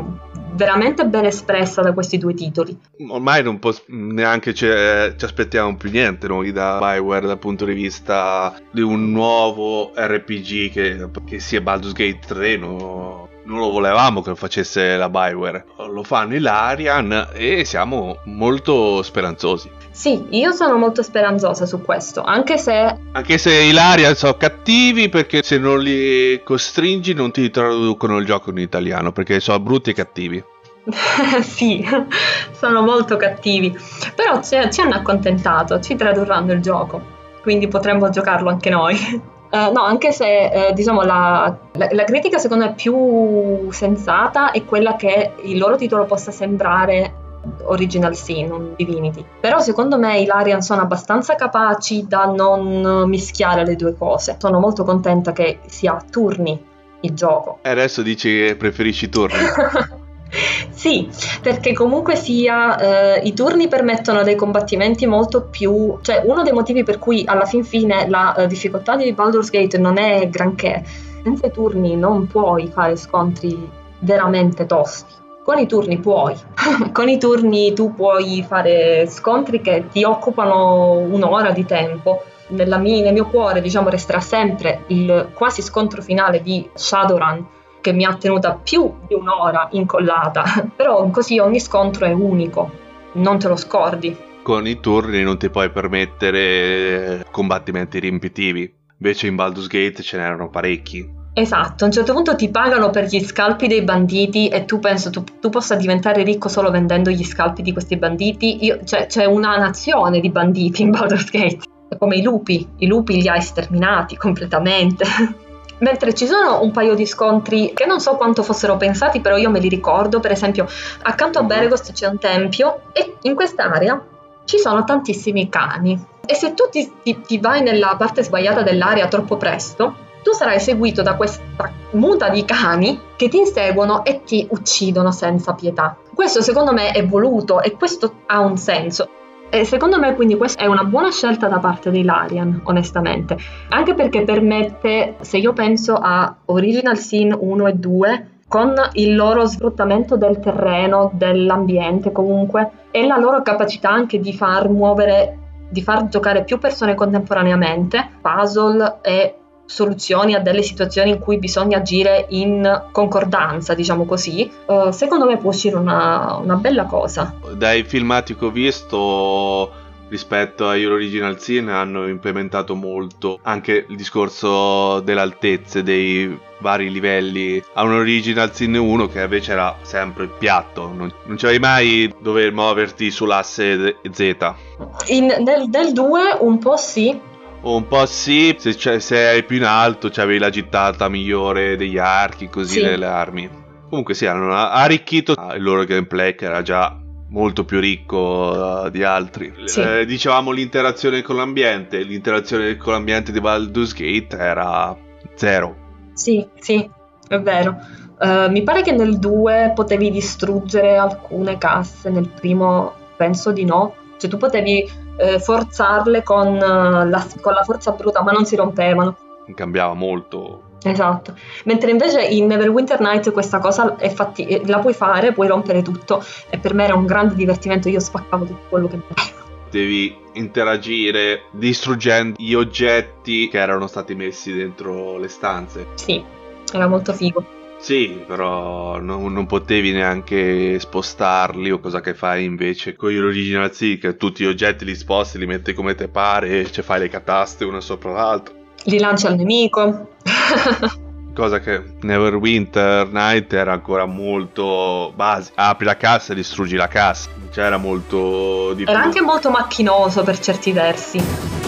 veramente ben espressa da questi due titoli. Ormai non po- neanche ci, ci aspettiamo più niente noi da Bioware dal punto di vista di un nuovo RPG che, che sia Baldur's Gate 3, no? Non lo volevamo che facesse la Bioware. Lo fanno i Larian e siamo molto speranzosi. Sì, io sono molto speranzosa su questo, anche se... Anche se i Larian sono cattivi perché se non li costringi non ti traducono il gioco in italiano, perché sono brutti e cattivi. sì, sono molto cattivi, però ci hanno accontentato, ci tradurranno il gioco, quindi potremmo giocarlo anche noi. Uh, no, anche se uh, diciamo la, la, la, critica secondo me più sensata è quella che il loro titolo possa sembrare Original Sin, un Divinity. Però secondo me i Larian sono abbastanza capaci da non mischiare le due cose. Sono molto contenta che sia a turni il gioco. E adesso dici che preferisci turni? Sì, perché comunque sia eh, i turni permettono dei combattimenti molto più... cioè uno dei motivi per cui alla fin fine la eh, difficoltà di Baldur's Gate non è granché, senza i turni non puoi fare scontri veramente tosti. Con i turni puoi, con i turni tu puoi fare scontri che ti occupano un'ora di tempo. Mia, nel mio cuore diciamo resterà sempre il quasi scontro finale di Shadowrun che mi ha tenuta più di un'ora incollata, però così ogni scontro è unico, non te lo scordi. Con i turni non ti puoi permettere combattimenti riempitivi, invece in Baldur's Gate ce n'erano parecchi. Esatto, a un certo punto ti pagano per gli scalpi dei banditi e tu penso tu, tu possa diventare ricco solo vendendo gli scalpi di questi banditi. Io, cioè, c'è una nazione di banditi in Baldur's Gate, come i lupi, i lupi li hai sterminati completamente. Mentre ci sono un paio di scontri che non so quanto fossero pensati, però io me li ricordo. Per esempio, accanto a Beregost c'è un tempio e in quest'area ci sono tantissimi cani. E se tu ti, ti, ti vai nella parte sbagliata dell'area troppo presto, tu sarai seguito da questa muta di cani che ti inseguono e ti uccidono senza pietà. Questo secondo me è voluto e questo ha un senso. E secondo me quindi questa è una buona scelta da parte dei Larian, onestamente, anche perché permette, se io penso a Original Sin 1 e 2, con il loro sfruttamento del terreno, dell'ambiente comunque, e la loro capacità anche di far muovere, di far giocare più persone contemporaneamente, puzzle e soluzioni a delle situazioni in cui bisogna agire in concordanza, diciamo così, uh, secondo me può uscire una, una, bella cosa. Dai filmati che ho visto rispetto agli Original Sin hanno implementato molto anche il discorso delle altezze dei vari livelli a un Original Sin 1 che invece era sempre piatto non, non c'avevi mai dover muoverti sull'asse Z in, nel, nel 2 un po' sì un po' sì, se, cioè, se eri più in alto c'avevi la gittata migliore degli archi, così sì. delle armi. Comunque sì, hanno arricchito il loro gameplay che era già molto più ricco uh, di altri. Sì. Eh, dicevamo l'interazione con l'ambiente, l'interazione con l'ambiente di Baldur's Gate era zero. Sì, sì, è vero. Uh, mi pare che nel 2 potevi distruggere alcune casse, nel primo penso di no. Cioè tu potevi eh, forzarle con eh, la, con la forza bruta, ma non si rompevano. Cambiava molto Esatto, mentre invece in Neverwinter Night questa cosa fatti- eh, la puoi fare, puoi rompere tutto e per me era un grande divertimento, io spaccavo tutto quello che volevo. Devi interagire distruggendo gli oggetti che erano stati messi dentro le stanze. Sì, era molto figo. Sì, però non, non, potevi neanche spostarli o cosa che fai invece con gli original sì, che tutti gli oggetti li sposti, li metti come te pare e ci fai le cataste una sopra l'altra. Li lanci al nemico. cosa che Neverwinter Night era ancora molto base. Apri la cassa e distruggi la cassa. C'era molto di Era anche molto macchinoso per certi versi.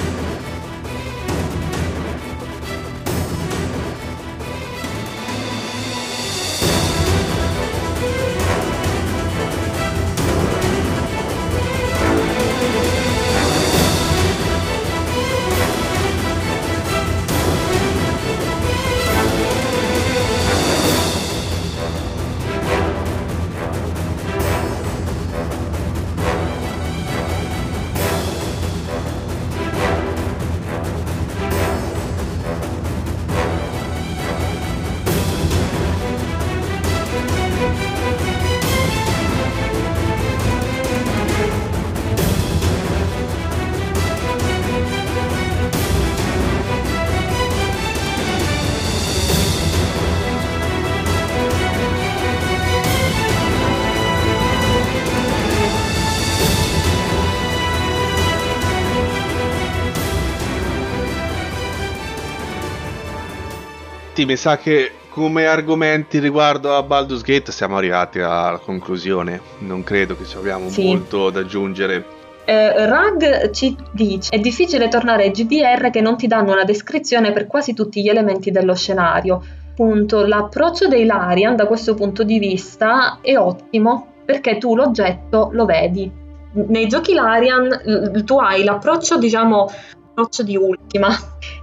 Mi sa che come argomenti riguardo a Baldur's Gate siamo arrivati alla conclusione. Non credo che ci abbiamo sì. molto da aggiungere. Eh, Rag ci dice: È difficile tornare ai GDR che non ti danno una descrizione per quasi tutti gli elementi dello scenario. Appunto, l'approccio dei Larian da questo punto di vista è ottimo perché tu l'oggetto lo vedi. Nei giochi Larian tu hai l'approccio, diciamo, approccio di ultima,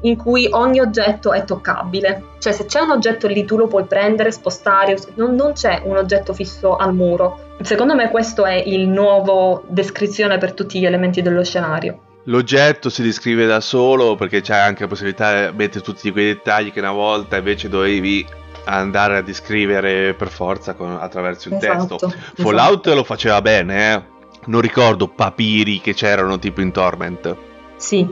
in cui ogni oggetto è toccabile. Cioè se c'è un oggetto lì tu lo puoi prendere, spostare, non, non c'è un oggetto fisso al muro. Secondo me questo è il nuovo descrizione per tutti gli elementi dello scenario. L'oggetto si descrive da solo perché c'è anche la possibilità di mettere tutti quei dettagli che una volta invece dovevi andare a descrivere per forza con, attraverso il esatto, testo. Fallout esatto. lo faceva bene, eh? Non ricordo papiri che c'erano tipo in Torment. Sì,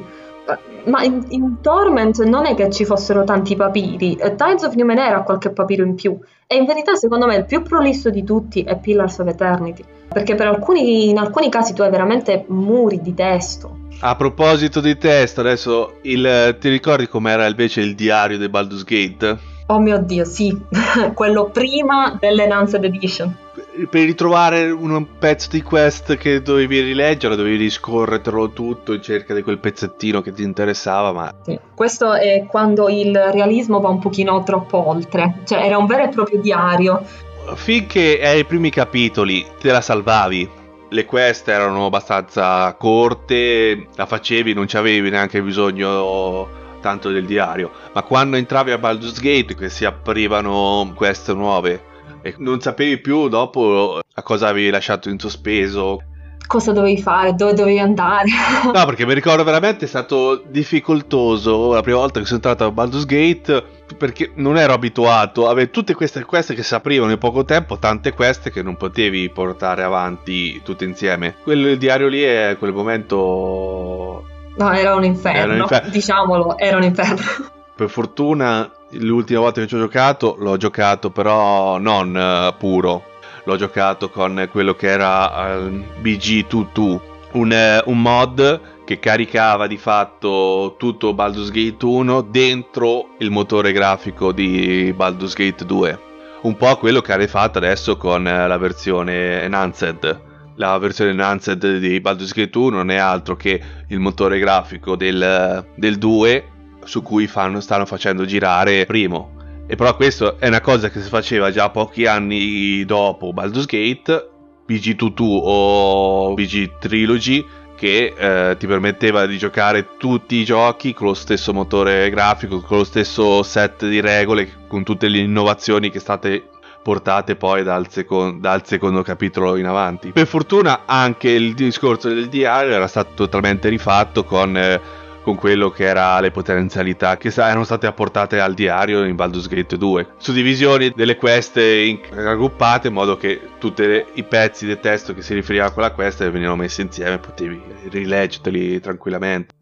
ma in, in, Torment non è che ci fossero tanti papiri, eh, Tides of Numenera ha qualche papiro in più e in verità secondo me il più prolisso di tutti è Pillars of Eternity, perché per alcuni, in alcuni casi tu hai veramente muri di testo. A proposito di testo, adesso il, ti ricordi com'era invece il diario di Baldur's Gate? Oh mio dio, sì, quello prima dell'Enhanced Edition per ritrovare un pezzo di quest che dovevi rileggere, dovevi riscorrerlo tutto in cerca di quel pezzettino che ti interessava, ma... Sì, questo è quando il realismo va un pochino troppo oltre, cioè era un vero e proprio diario. Finché ai primi capitoli te la salvavi, le quest erano abbastanza corte, la facevi, non ci avevi neanche bisogno tanto del diario, ma quando entravi a Baldur's Gate che si aprivano quest nuove e non sapevi più dopo a cosa avevi lasciato in sospeso. Cosa dovevi fare, dove dovevi andare. no, perché mi ricordo veramente è stato difficoltoso la prima volta che sono entrato a Baldur's Gate perché non ero abituato, avevo tutte queste queste che si aprivano in poco tempo, tante queste che non potevi portare avanti tutte insieme. Quel diario lì è quel momento... No, era un inferno, era un inferno. diciamolo, era un inferno. Per fortuna l'ultima volta che ci ho giocato l'ho giocato però non uh, puro, l'ho giocato con quello che era uh, BG22, un, uh, un mod che caricava di fatto tutto Baldur's Gate 1 dentro il motore grafico di Baldur's Gate 2. Un po' quello che avete fatto adesso con la versione Enhanced. La versione Enhanced di Baldur's Gate 1 non è altro che il motore grafico del, del 2 su cui fanno, stanno facendo girare primo. E però questo è una cosa che si faceva già pochi anni dopo Baldur's Gate, BG22 o BG Trilogy, che eh, ti permetteva di giocare tutti i giochi con lo stesso motore grafico, con lo stesso set di regole, con tutte le innovazioni che state portate poi dal, secon- dal, secondo capitolo in avanti. Per fortuna anche il discorso del diario era stato totalmente rifatto con eh, con quello che era le potenzialità che erano state apportate al diario in Baldur's Gate 2. Suddivisioni delle quest raggruppate in modo che tutti i pezzi del testo che si riferivano a quella quest venivano messi insieme e potevi rileggerli tranquillamente.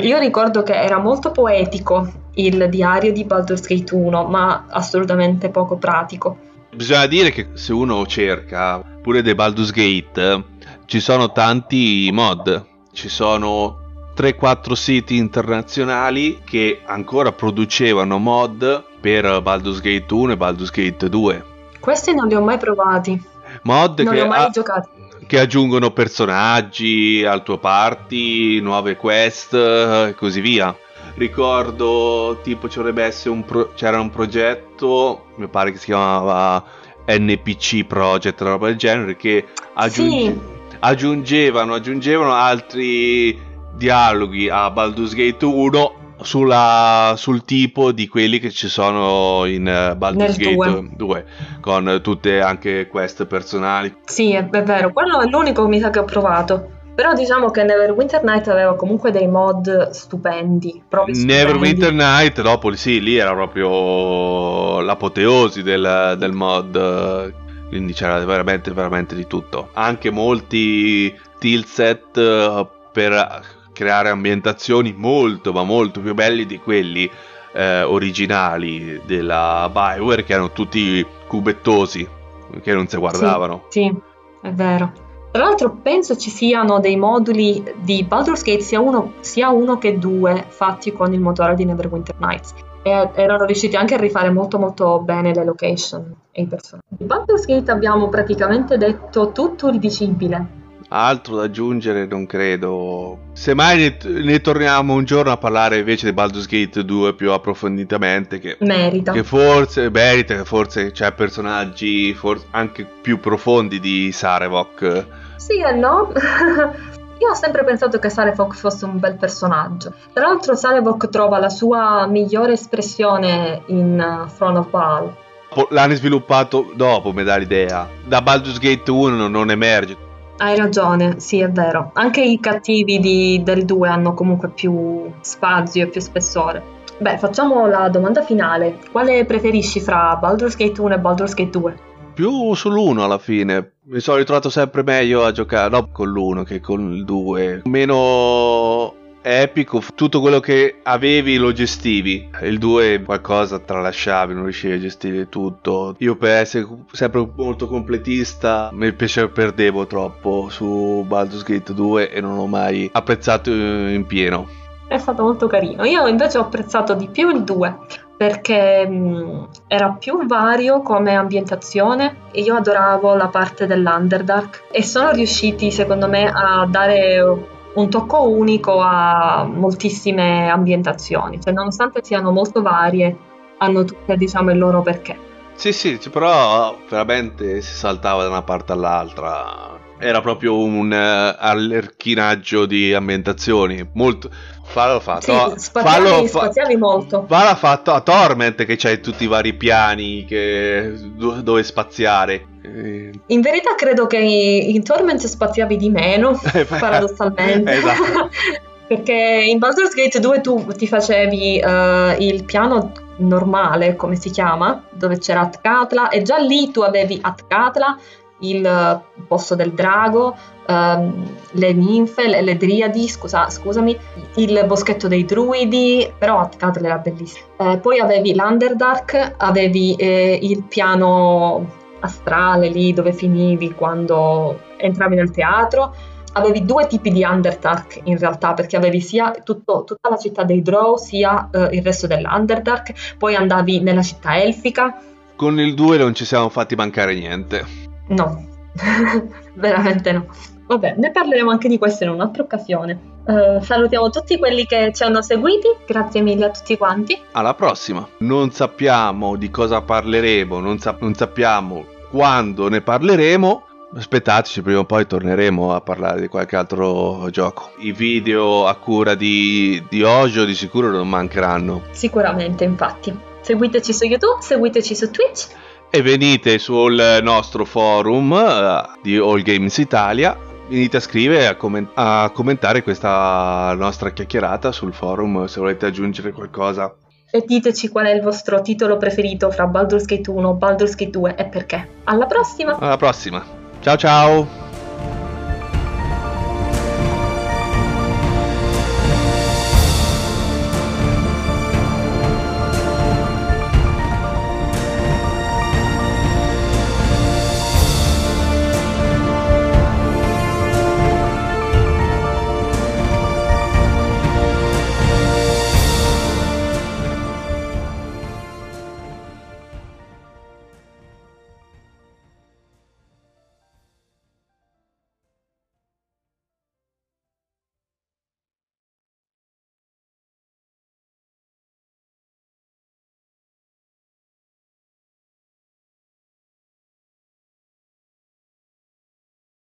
Io ricordo che era molto poetico il diario di Baldur's Gate 1, ma assolutamente poco pratico. Bisogna dire che se uno cerca pure dei Baldur's Gate, ci sono tanti mod. Ci sono 3-4 siti internazionali che ancora producevano mod per Baldur's Gate 1 e Baldur's Gate 2. Questi non li ho mai provati. Mod non che, li ho mai a- giocati. che aggiungono personaggi al tuo party, nuove quest e così via. Ricordo tipo un pro- c'era un progetto, mi pare che si chiamava NPC Project, una roba del genere, che aggiunge- sì. aggiungevano, aggiungevano altri dialoghi a Baldur's Gate 1 sulla, sul tipo di quelli che ci sono in uh, Baldur's Nel Gate 2. 2. con tutte anche queste personali. Sì, è, è vero, quello è l'unico mi sa che ho provato. Però diciamo che Neverwinter Night aveva comunque dei mod stupendi. Neverwinter Night, dopo sì, lì era proprio l'apoteosi del, del mod. Quindi c'era veramente, veramente di tutto. Anche molti tilset eh, per creare ambientazioni molto ma molto più belli di quelli eh, originali della Bioware che erano tutti cubettosi che non si guardavano. Sì, sì, è vero. Tra l'altro penso ci siano dei moduli di Baldur's Gate sia uno, sia uno che due fatti con il motore di Neverwinter Nights. e erano riusciti anche a rifare molto molto bene le location e i personaggi. Di Baldur's Gate abbiamo praticamente detto tutto il dicibile. Altro da aggiungere non credo. Semmai ne, ne, torniamo un giorno a parlare invece di Baldur's Gate 2 più approfonditamente. Che merita. Che forse merita, che forse c'è personaggi forse anche più profondi di Sarevok. Sì e no. Io ho sempre pensato che Sarevok fosse un bel personaggio. Tra l'altro Sarevok trova la sua migliore espressione in uh, Throne of Baal. L'hanno sviluppato dopo, mi dà l'idea. Da Baldur's Gate 1 non emerge. Hai ragione, sì, è vero. Anche i cattivi di, del 2 hanno comunque più spazio e più spessore. Beh, facciamo la domanda finale. Quale preferisci fra Baldur's Gate 1 e Baldur's Gate 2? Più sull'1 alla fine. Mi sono ritrovato sempre meglio a giocare, no con l'1 che con il 2. Meno epico, tutto quello che avevi lo gestivi. Il 2 qualcosa tralasciavi, non riuscivi a gestire tutto. Io per essere sempre molto completista mi piaceva perdevo troppo su Baldur's Gate 2 e non ho mai apprezzato in pieno. È stato molto carino. Io invece ho apprezzato di più il 2 perché mh, era più vario come ambientazione e io adoravo la parte dell'Underdark e sono riusciti secondo me a dare un tocco unico a moltissime ambientazioni, cioè nonostante siano molto varie, hanno tutte diciamo il loro perché. Sì, sì, però veramente si saltava da una parte all'altra. Era proprio un uh, allerchinaggio di ambientazioni. Molto. Fallo fatto. Sì, spaziavi, fallo, spaziavi molto. Fallo fatto a Torment che c'hai tutti i vari piani che, dove spaziare. In verità credo che in Torment spaziavi di meno, paradossalmente. esatto. Perché in Baldur's Gate 2 tu ti facevi uh, il piano normale, come si chiama, dove c'era Atkatla, e già lì tu avevi Atkatla, il posto del drago, um, le ninfe, le, le driadi, scusa, scusami, il boschetto dei druidi, però Atkatla era bellissimo. Eh, poi avevi l'Underdark, avevi eh, il piano astrale lì dove finivi quando entravi nel teatro. Avevi due tipi di Underdark in realtà, perché avevi sia tutto, tutta la città dei Drow, sia uh, il resto dell'Underdark, poi andavi nella città elfica. Con il 2 non ci siamo fatti mancare niente. No, veramente no. Vabbè, ne parleremo anche di questo in un'altra occasione. Uh, salutiamo tutti quelli che ci hanno seguiti, grazie mille a tutti quanti. Alla prossima. Non sappiamo di cosa parleremo, non, sa- non sappiamo quando ne parleremo. Aspettateci, prima o poi torneremo a parlare di qualche altro gioco. I video a cura di, di Ojo di sicuro non mancheranno. Sicuramente, infatti. Seguiteci su YouTube, seguiteci su Twitch. E venite sul nostro forum uh, di All Games Italia venite a scrivere a, comment- a commentare questa nostra chiacchierata sul forum se volete aggiungere qualcosa. E diteci qual è il vostro titolo preferito fra Baldur's Gate 1, Baldur's Gate 2 e perché. Alla prossima! Alla prossima! Ciao ciao!